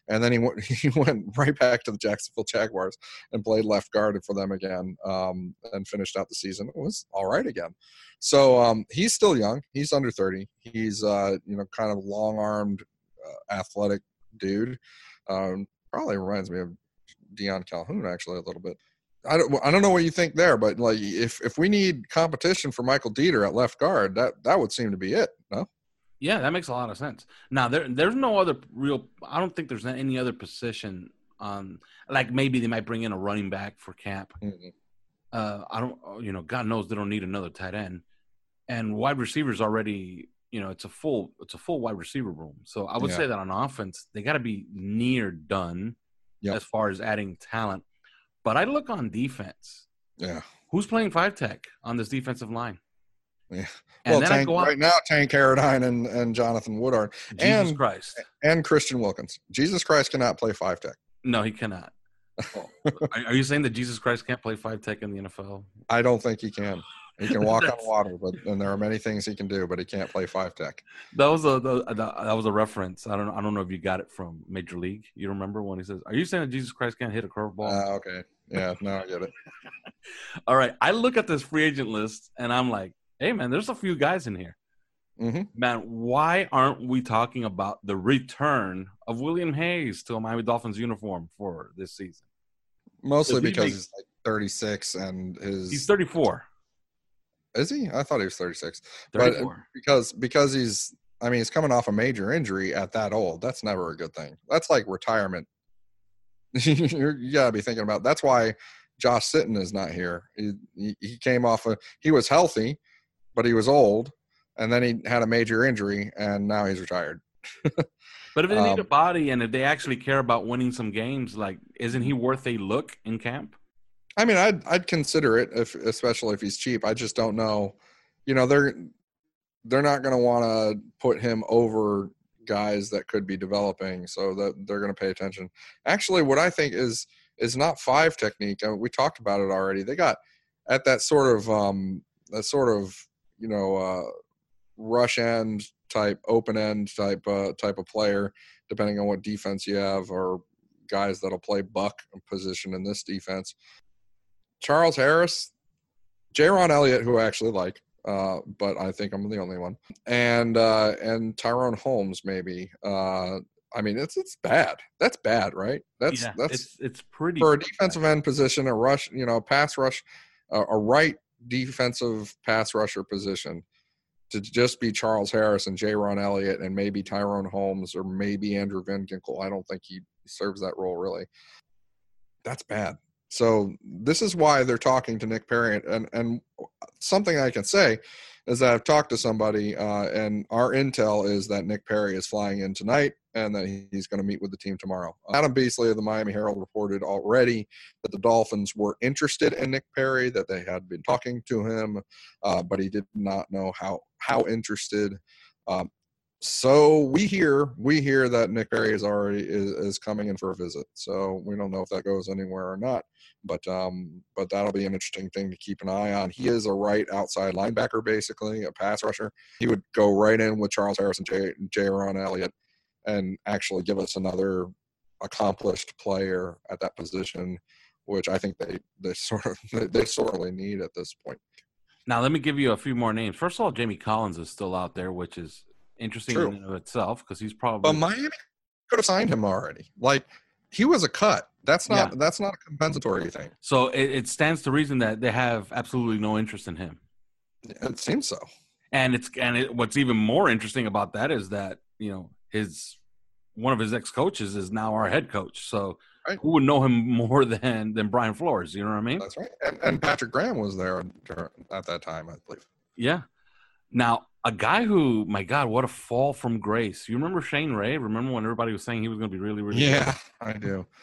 C: And then he went, he went right back to the Jacksonville Jaguars and played left guard for them again um, and finished out the season. It was all right again. So um, he's still young. He's under 30. He's, uh, you know, kind of long armed, uh, athletic dude. Um, probably reminds me of Deion Calhoun actually a little bit. I don't, I don't know what you think there, but like if, if we need competition for Michael Deiter at left guard, that, that would seem to be it. No?
B: Yeah, that makes a lot of sense. Now there there's no other real I don't think there's any other position on like maybe they might bring in a running back for camp.
C: Mhm.
B: Uh I don't you know, God knows they don't need another tight end. And wide receivers already, you know, it's a full it's a full wide receiver room. So I would
C: Yeah.
B: say that on offense, they gotta be near done
C: Yep.
B: as far as adding talent. But I look on defense.
C: Yeah.
B: Who's playing five tech on this defensive line?
C: Yeah. Well, Tank, right now, Tank Carradine and, and Jonathan Woodard
B: Jesus
C: and
B: Christ.
C: and Christian Wilkins. Jesus Christ cannot play five tech.
B: No, he cannot. are, are you saying that Jesus Christ can't play five tech in the NFL?
C: I don't think he can. He can walk on water, but and there are many things he can do, but he can't play five tech.
B: That was a the, that was a reference. I don't I don't know if you got it from Major League. You remember when he says, "Are you saying that Jesus Christ can't hit a curveball?"
C: Ah, okay. Yeah, now I get it.
B: All right. I look at this free agent list and I'm like, hey, man, there's a few guys in here.
C: hmm
B: Man, why aren't we talking about the return of William Hayes to a Miami Dolphins uniform for this season?
C: Mostly because
B: make-
C: he's like 36 and his
B: He's 34.
C: is he? I thought he was 36. But uh,
B: 34.
C: because because he's I mean he's coming off a major injury at that old. That's never a good thing. That's like retirement. You're, gotta be thinking about. That's why Josh Sitton is not here. He, he he came off a he was healthy, but he was old, and then he had a major injury, and now he's retired.
B: But if they need a
C: Um,
B: body and if they actually care about winning some games, like, isn't he worth a look in camp?
C: I mean, I'd I'd consider it if especially if he's cheap. I just don't know. You know, they're they're not going to want to put him over guys that could be developing, so that they're going to pay attention. Actually, what I think is is not five technique. I mean, we talked about it already. They got at that sort of um that sort of you know uh rush end type open end type uh type of player depending on what defense you have or guys that'll play buck position in this defense Charles Harris, Jayrone Elliott, who I actually like, uh, but I think I'm the only one, and uh, and Tyrone Holmes maybe. Uh, I mean, it's it's bad. That's bad, right? That's
B: yeah,
C: that's
B: it's it's pretty
C: for a
B: bad.
C: defensive end position, a rush, you know, pass rush, uh, a right defensive pass rusher position to just be Charles Harris and Jayrone Elliott and maybe Tyrone Holmes or maybe Andrew Van Ginkel. I don't think he serves that role really. That's bad. So this is why they're talking to Nick Perry, and and something I can say is that I've talked to somebody, uh, and our intel is that Nick Perry is flying in tonight, and that he's going to meet with the team tomorrow. Adam Beasley of the Miami Herald reported already that the Dolphins were interested in Nick Perry, that they had been talking to him, uh, but he did not know how how interested. Um, so we hear we hear that Nick Perry is already is, is coming in for a visit. So we don't know if that goes anywhere or not, but um, but that'll be an interesting thing to keep an eye on. He is a right outside linebacker, basically a pass rusher. He would go right in with Charles Harrison. Jayrone Elliott, and actually give us another accomplished player at that position, which I think they they sort of they sorely need at this point.
B: Now, let me give you a few more names. First of all, Jamie Collins is still out there, which is interesting
C: True.
B: in and of itself because he's probably.
C: But Miami could have signed him already. Like he was a cut. That's not
B: Yeah.
C: that's not a compensatory thing.
B: so it, it stands to reason that they have absolutely no interest in him.
C: It seems so.
B: And it's and it, what's even more interesting about that is that you know his one of his ex coaches is now our head coach. So
C: Right.
B: who would know him more than than Brian Flores? You know what I mean?
C: That's right. And, and Patrick Graham was there at that time, I believe.
B: Yeah. Now, a guy who, my God, what a fall from grace. You remember Shane Ray? Remember when everybody was saying he was going to be really, really good?
C: Yeah, I do.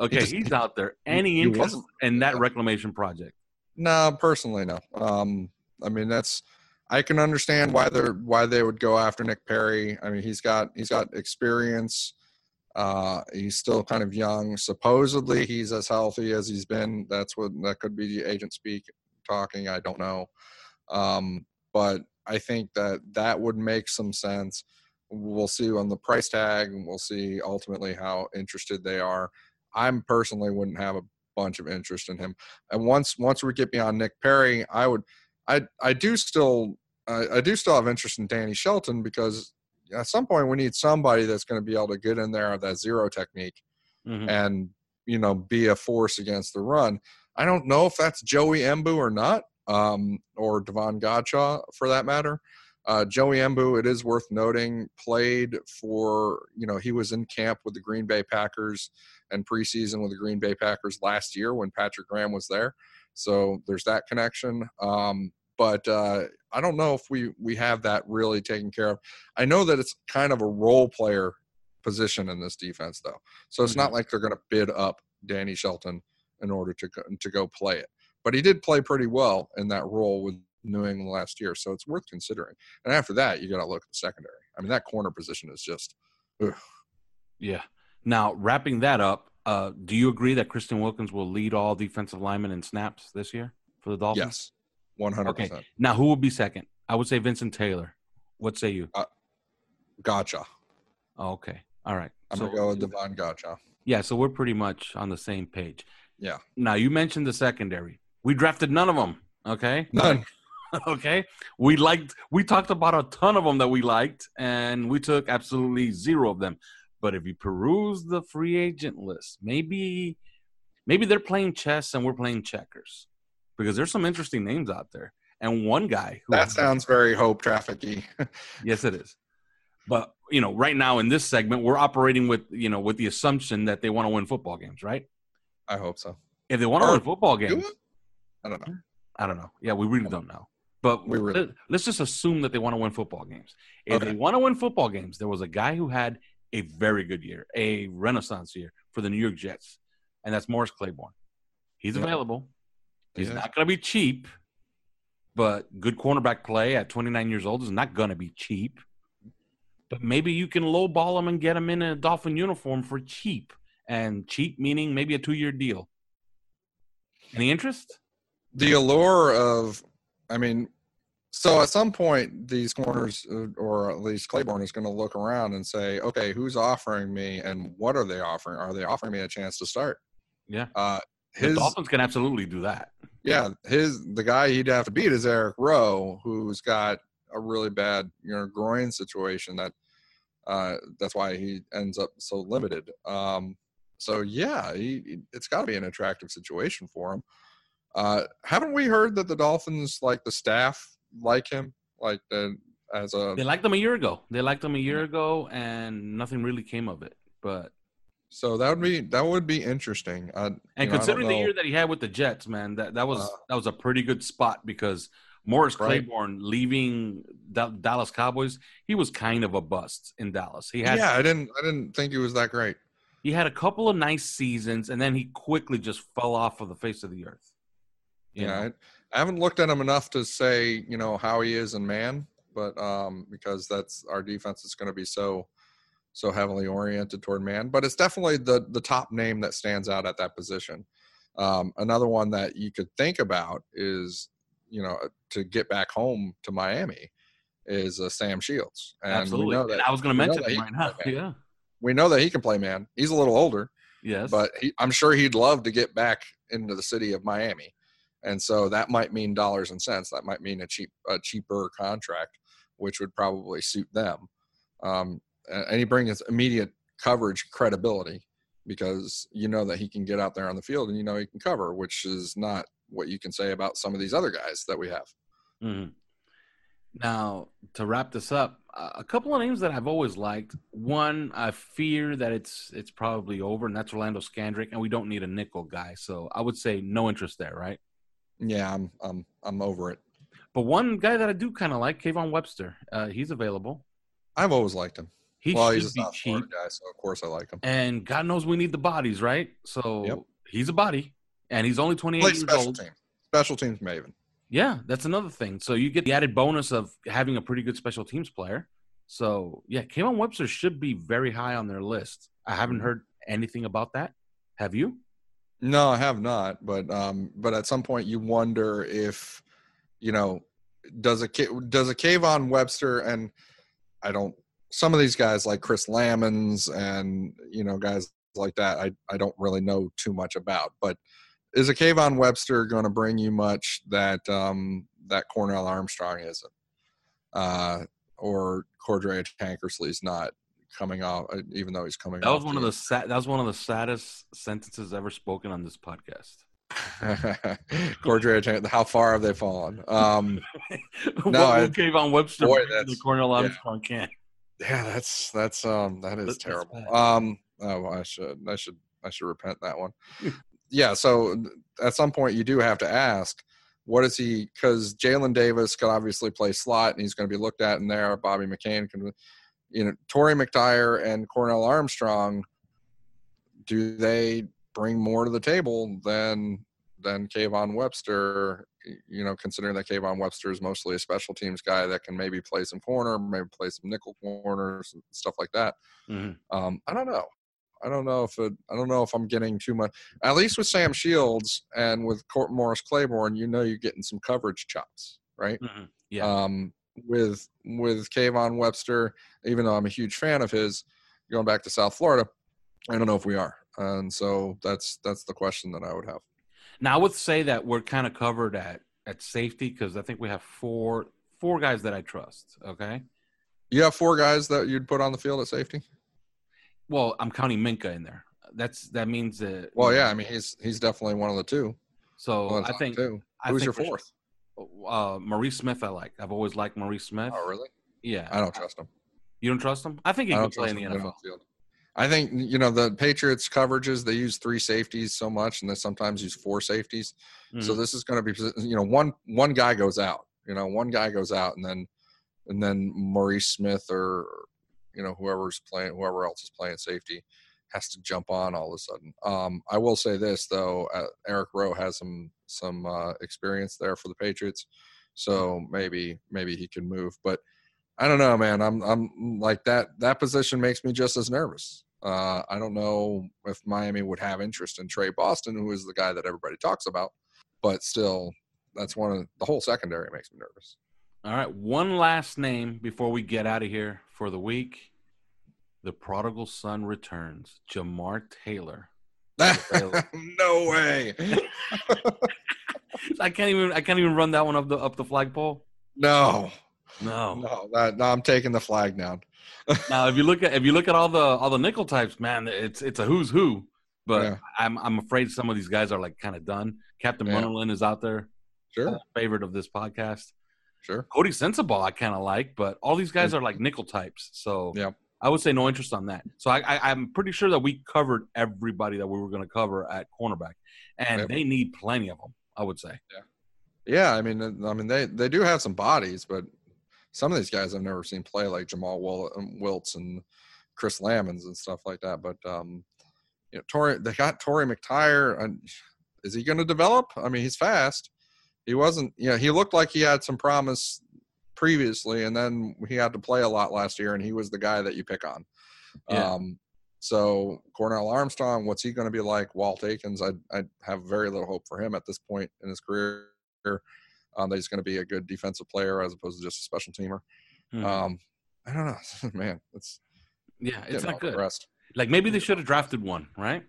B: Okay, he's out there. Any
C: wasn't-
B: in that reclamation project?
C: No, personally, no. Um, I mean, that's I can understand why they're why they would go after Nick Perry. I mean, he's got he's got experience. Uh, he's still kind of young. Supposedly, he's as healthy as he's been. That's what that could be the agent speak talking. I don't know, um, but I think that that would make some sense. We'll see on the price tag, and we'll see ultimately how interested they are. I'm personally wouldn't have a bunch of interest in him. And once once we get beyond Nick Perry, I would I I do still I, I do still have interest in Danny Shelton because at some point we need somebody that's going to be able to get in there with that zero technique
B: Mhm.
C: and you know be a force against the run. I don't know if that's Joey Mbu or not, um, or Davon Godchaux for that matter. Uh, Joey Mbu, it is worth noting, played for you know he was in camp with the Green Bay Packers and preseason with the Green Bay Packers last year when Patrick Graham was there. So there's that connection. Um, but uh, I don't know if we we have that really taken care of. I know that it's kind of a role player position in this defense, though. So it's not like they're going to bid up Danny Shelton in order to go, to go play it. But he did play pretty well in that role with New England last year, so it's worth considering. And after that, you got to look at the secondary. I mean, that corner position is just. Ugh.
B: Yeah. Now, wrapping that up, uh, do you agree that Christian Wilkins will lead all defensive linemen in snaps this year for the Dolphins?
C: Yes, one hundred percent.
B: Now, who will be second? I would say Vincent Taylor. What say you?
C: Gotcha.
B: Oh, okay. All right.
C: I'm
B: So-
C: gonna go with Davon Godchaux.
B: Yeah, so we're pretty much on the same page.
C: Yeah.
B: Now, you mentioned the secondary. We drafted none of them. Okay,
C: None.
B: okay. We liked. We talked about a ton of them that we liked, and we took absolutely zero of them. But if you peruse the free agent list, maybe, maybe they're playing chess and we're playing checkers, because there's some interesting names out there. And one guy who
C: That sounds very hope trafficy.
B: Yes, it is. But you know, right now in this segment, we're operating with you know with the assumption that they want to win football games, right?
C: I hope so.
B: If they want to win football games?
C: I don't know.
B: I don't know. Yeah, we really don't know. But
C: We really-
B: let, let's just assume that they want to win football games. If they want to win football games, there was a guy who had a very good year, a renaissance year for the New York Jets, and that's Morris Claiborne. He's
C: Yeah.
B: available. He's
C: He is.
B: not going to be cheap, but good cornerback play at 29 years old is not going to be cheap. But maybe you can lowball him and get him in a Dolphin uniform for cheap, and cheap meaning maybe a two-year deal. Any interest?
C: The allure of i mean so at some point these corners uh, or at least claiborne is going to look around and say okay who's offering me and what are they offering are they offering me a chance to start
B: Yeah.
C: uh
B: The
C: his
B: Dolphins can absolutely do that.
C: yeah his the guy he'd have to beat is eric rowe who's got a really bad you know groin situation that uh that's why he ends up so limited um so yeah he, he- it's got to be an attractive situation for him uh haven't we heard that the dolphins like the staff like him like the as a
B: They liked him a year ago. They liked him a year ago, and nothing really came of it. But
C: so that would be that would be interesting uh,
B: and
C: know, I
B: considering the year that he had with the Jets, man, that that was
C: Uh,
B: that was a pretty good spot because Morris
C: Right.
B: Claiborne leaving Da- Dallas Cowboys, he was kind of a bust in Dallas. He had
C: yeah i didn't i didn't think he was that great
B: he had a couple of nice seasons, and then he quickly just fell off of the face of the earth.
C: Yeah? I, I haven't looked at him enough to say you know how he is in man but um because that's our defense is going to be so so heavily oriented toward man but it's definitely the the top name that stands out at that position um another one that you could think about is you know to get back home to miami is uh, sam shields and
B: Absolutely.
C: we know
B: And
C: that
B: I was going to mention
C: that
B: right now. Yeah.
C: we know that he can play man he's a little older
B: Yes.
C: but he, I'm sure he'd love to get back into the city of Miami, and so that might mean dollars and cents. That might mean a cheap, a cheaper contract, which would probably suit them. Um, and he brings immediate coverage credibility because you know that he can get out there on the field and you know he can cover, which is not what you can say about some of these other guys that we have.
B: Mhm. Now, to wrap this up, uh, a couple of names that I've always liked. One, I fear that it's it's probably over, and that's Orlando Scandrick, and we don't need a nickel guy. So I would say no interest there, right?
C: Yeah, I'm, I'm, I'm over it.
B: But one guy that I do kind of like, Kayvon Webster. Uh, he's available.
C: I've always liked him.
B: He
C: well, he's a
B: be
C: South
B: cheap,
C: Florida guy, so of course I like him.
B: and God knows we need the bodies, right? So
C: Yep.
B: he's a body, and he's only 28
C: Play
B: years
C: special
B: old.
C: teams, special teams, Maven.
B: Yeah, that's another thing. So you get the added bonus of having a pretty good special teams player. So yeah, Kayvon Webster should be very high on their list. I haven't
C: Mm-hmm.
B: heard anything about that. Have you?
C: No, I have not. But um, but at some point you wonder if, you know, does a does a Kayvon Webster and I don't some of these guys like Chris Lammons and you know guys like that I I don't really know too much about. But is a Kayvon Webster going to bring you much that um that Cornell Armstrong isn't, uh, or Cordrea Tankersley's not coming off, uh, even though he's coming.
B: That
C: off
B: was one of the sad, that was one of the saddest sentences ever spoken on this podcast.
C: Cordrea how far have they fallen? Um, No,
B: Kayvon Webster
C: boy,
B: the Cornell
C: yeah.
B: Armstrong can?
C: yeah, that's that's um that is
B: that's
C: terrible.
B: bad.
C: Um, oh, I should I should I should repent that one. yeah, so at some point you do have to ask, what is he? Because Jalen Davis could obviously play slot, and he's going to be looked at in there. Bobby McCain can, you know, Torry McTyer and Cornell Armstrong. Do they bring more to the table than than Kayvon Webster? You know, considering that Kayvon Webster is mostly a special teams guy that can maybe play some corner, maybe play some nickel corners, and stuff like that.
B: Mhm.
C: Um, I don't know. I don't know if it, I don't know if I'm getting too much. At least with Sam Shields and with Court Morris Claiborne, you know you're getting some coverage chops, right?
B: Mhm. Yeah.
C: Um, with with Kayvon Webster, even though I'm a huge fan of his, going back to South Florida, I don't know if we are, and so that's that's the question that I would have.
B: Now, I would say that we're kind of covered at at safety because I think we have four four guys that I trust. Okay.
C: You have four guys that you'd put on the field at safety.
B: Well, I'm counting Minkah in there. That's that means that.
C: Well, yeah, I mean he's he's definitely one of the two.
B: So
C: the
B: I think.
C: two.
B: I
C: Who's
B: think
C: your fourth?
B: Uh, Maurice Smith, I like. I've always liked Maurice Smith.
C: Oh, really?
B: Yeah.
C: I don't trust him.
B: You don't trust him? I think he
C: I
B: can play in the
C: him
B: NFL.
C: field. I think you know the Patriots coverages. They use three safeties so much, and they sometimes use four safeties. So
B: Mhm.
C: this is going to be you know one one guy goes out. You know one guy goes out, and then and then Maurice Smith or you know whoever's playing whoever else is playing safety has to jump on all of a sudden. Um, I will say this though, uh, Eric Rowe has some some uh, experience there for the Patriots, so maybe maybe he can move. But I don't know, man. I'm I'm like that. That position makes me just as nervous. Uh, I don't know if Miami would have interest in Tre Boston, who is the guy that everybody talks about, but still, that's one of the whole secondary makes me nervous.
B: All right. One last name before we get out of here for the week. The prodigal son returns. Jamar Taylor.
C: no way.
B: I can't even. I can't even run that one up the up the flagpole.
C: No,
B: No.
C: no, that, no. I'm taking the flag down.
B: Now, if you look at if you look at all the all the nickel types, man, it's it's a who's who. But
C: Yeah.
B: I'm I'm afraid some of these guys are like kind of done. Captain
C: Yeah.
B: Is out there,
C: Sure, uh,
B: favorite of this podcast.
C: sure.
B: Coty Sensabaugh, I kind of like, but all these guys are like nickel types. So
C: Yep.
B: I would say no interest on that. So I, I, I'm pretty sure that we covered everybody that we were going to cover at cornerback, and
C: Yep.
B: they need plenty of them. I would say.
C: Yeah, I mean, I mean, they they do have some bodies, but some of these guys I've never seen play, like Jomal um, Wiltz and Chris Lammons and stuff like that. But um, you know, Torry, they got Torry McTyer. And is he going to develop? I mean, he's fast. He wasn't. You know, he looked like he had some promise previously, and then he had to play a lot last year, and he was the guy that you pick on.
B: Yeah.
C: Um, so Cornell Armstrong, what's he going to be like? Walt Aikens, I I have very little hope for him at this point in his career. Um, that he's going to be a good defensive player as opposed to just a special teamer.
B: Mhm.
C: Um, I don't know, man. It's
B: yeah, it's not good.
C: rest.
B: Like maybe they should have drafted one, right?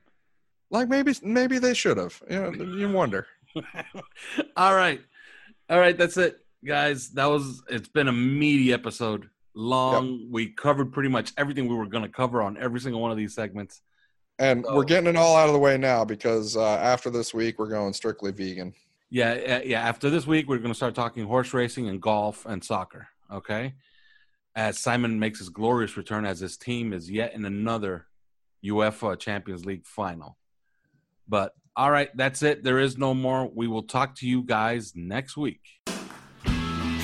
C: Like maybe maybe they should have. You know, you wonder.
B: all right, all right. That's it, guys. That was. It's been a meaty episode. Long. We covered pretty much everything we were going to cover on every single one of these segments.
C: And
B: So-
C: we're getting it all out of the way now because uh, after this week we're going strictly vegan.
B: Yeah, yeah, yeah. After this week, we're going to start talking horse racing and golf and soccer. Okay. As Simon makes his glorious return, as his team is yet in another UEFA Champions League final. But all right, that's it. There is no more. We will talk to you guys next week.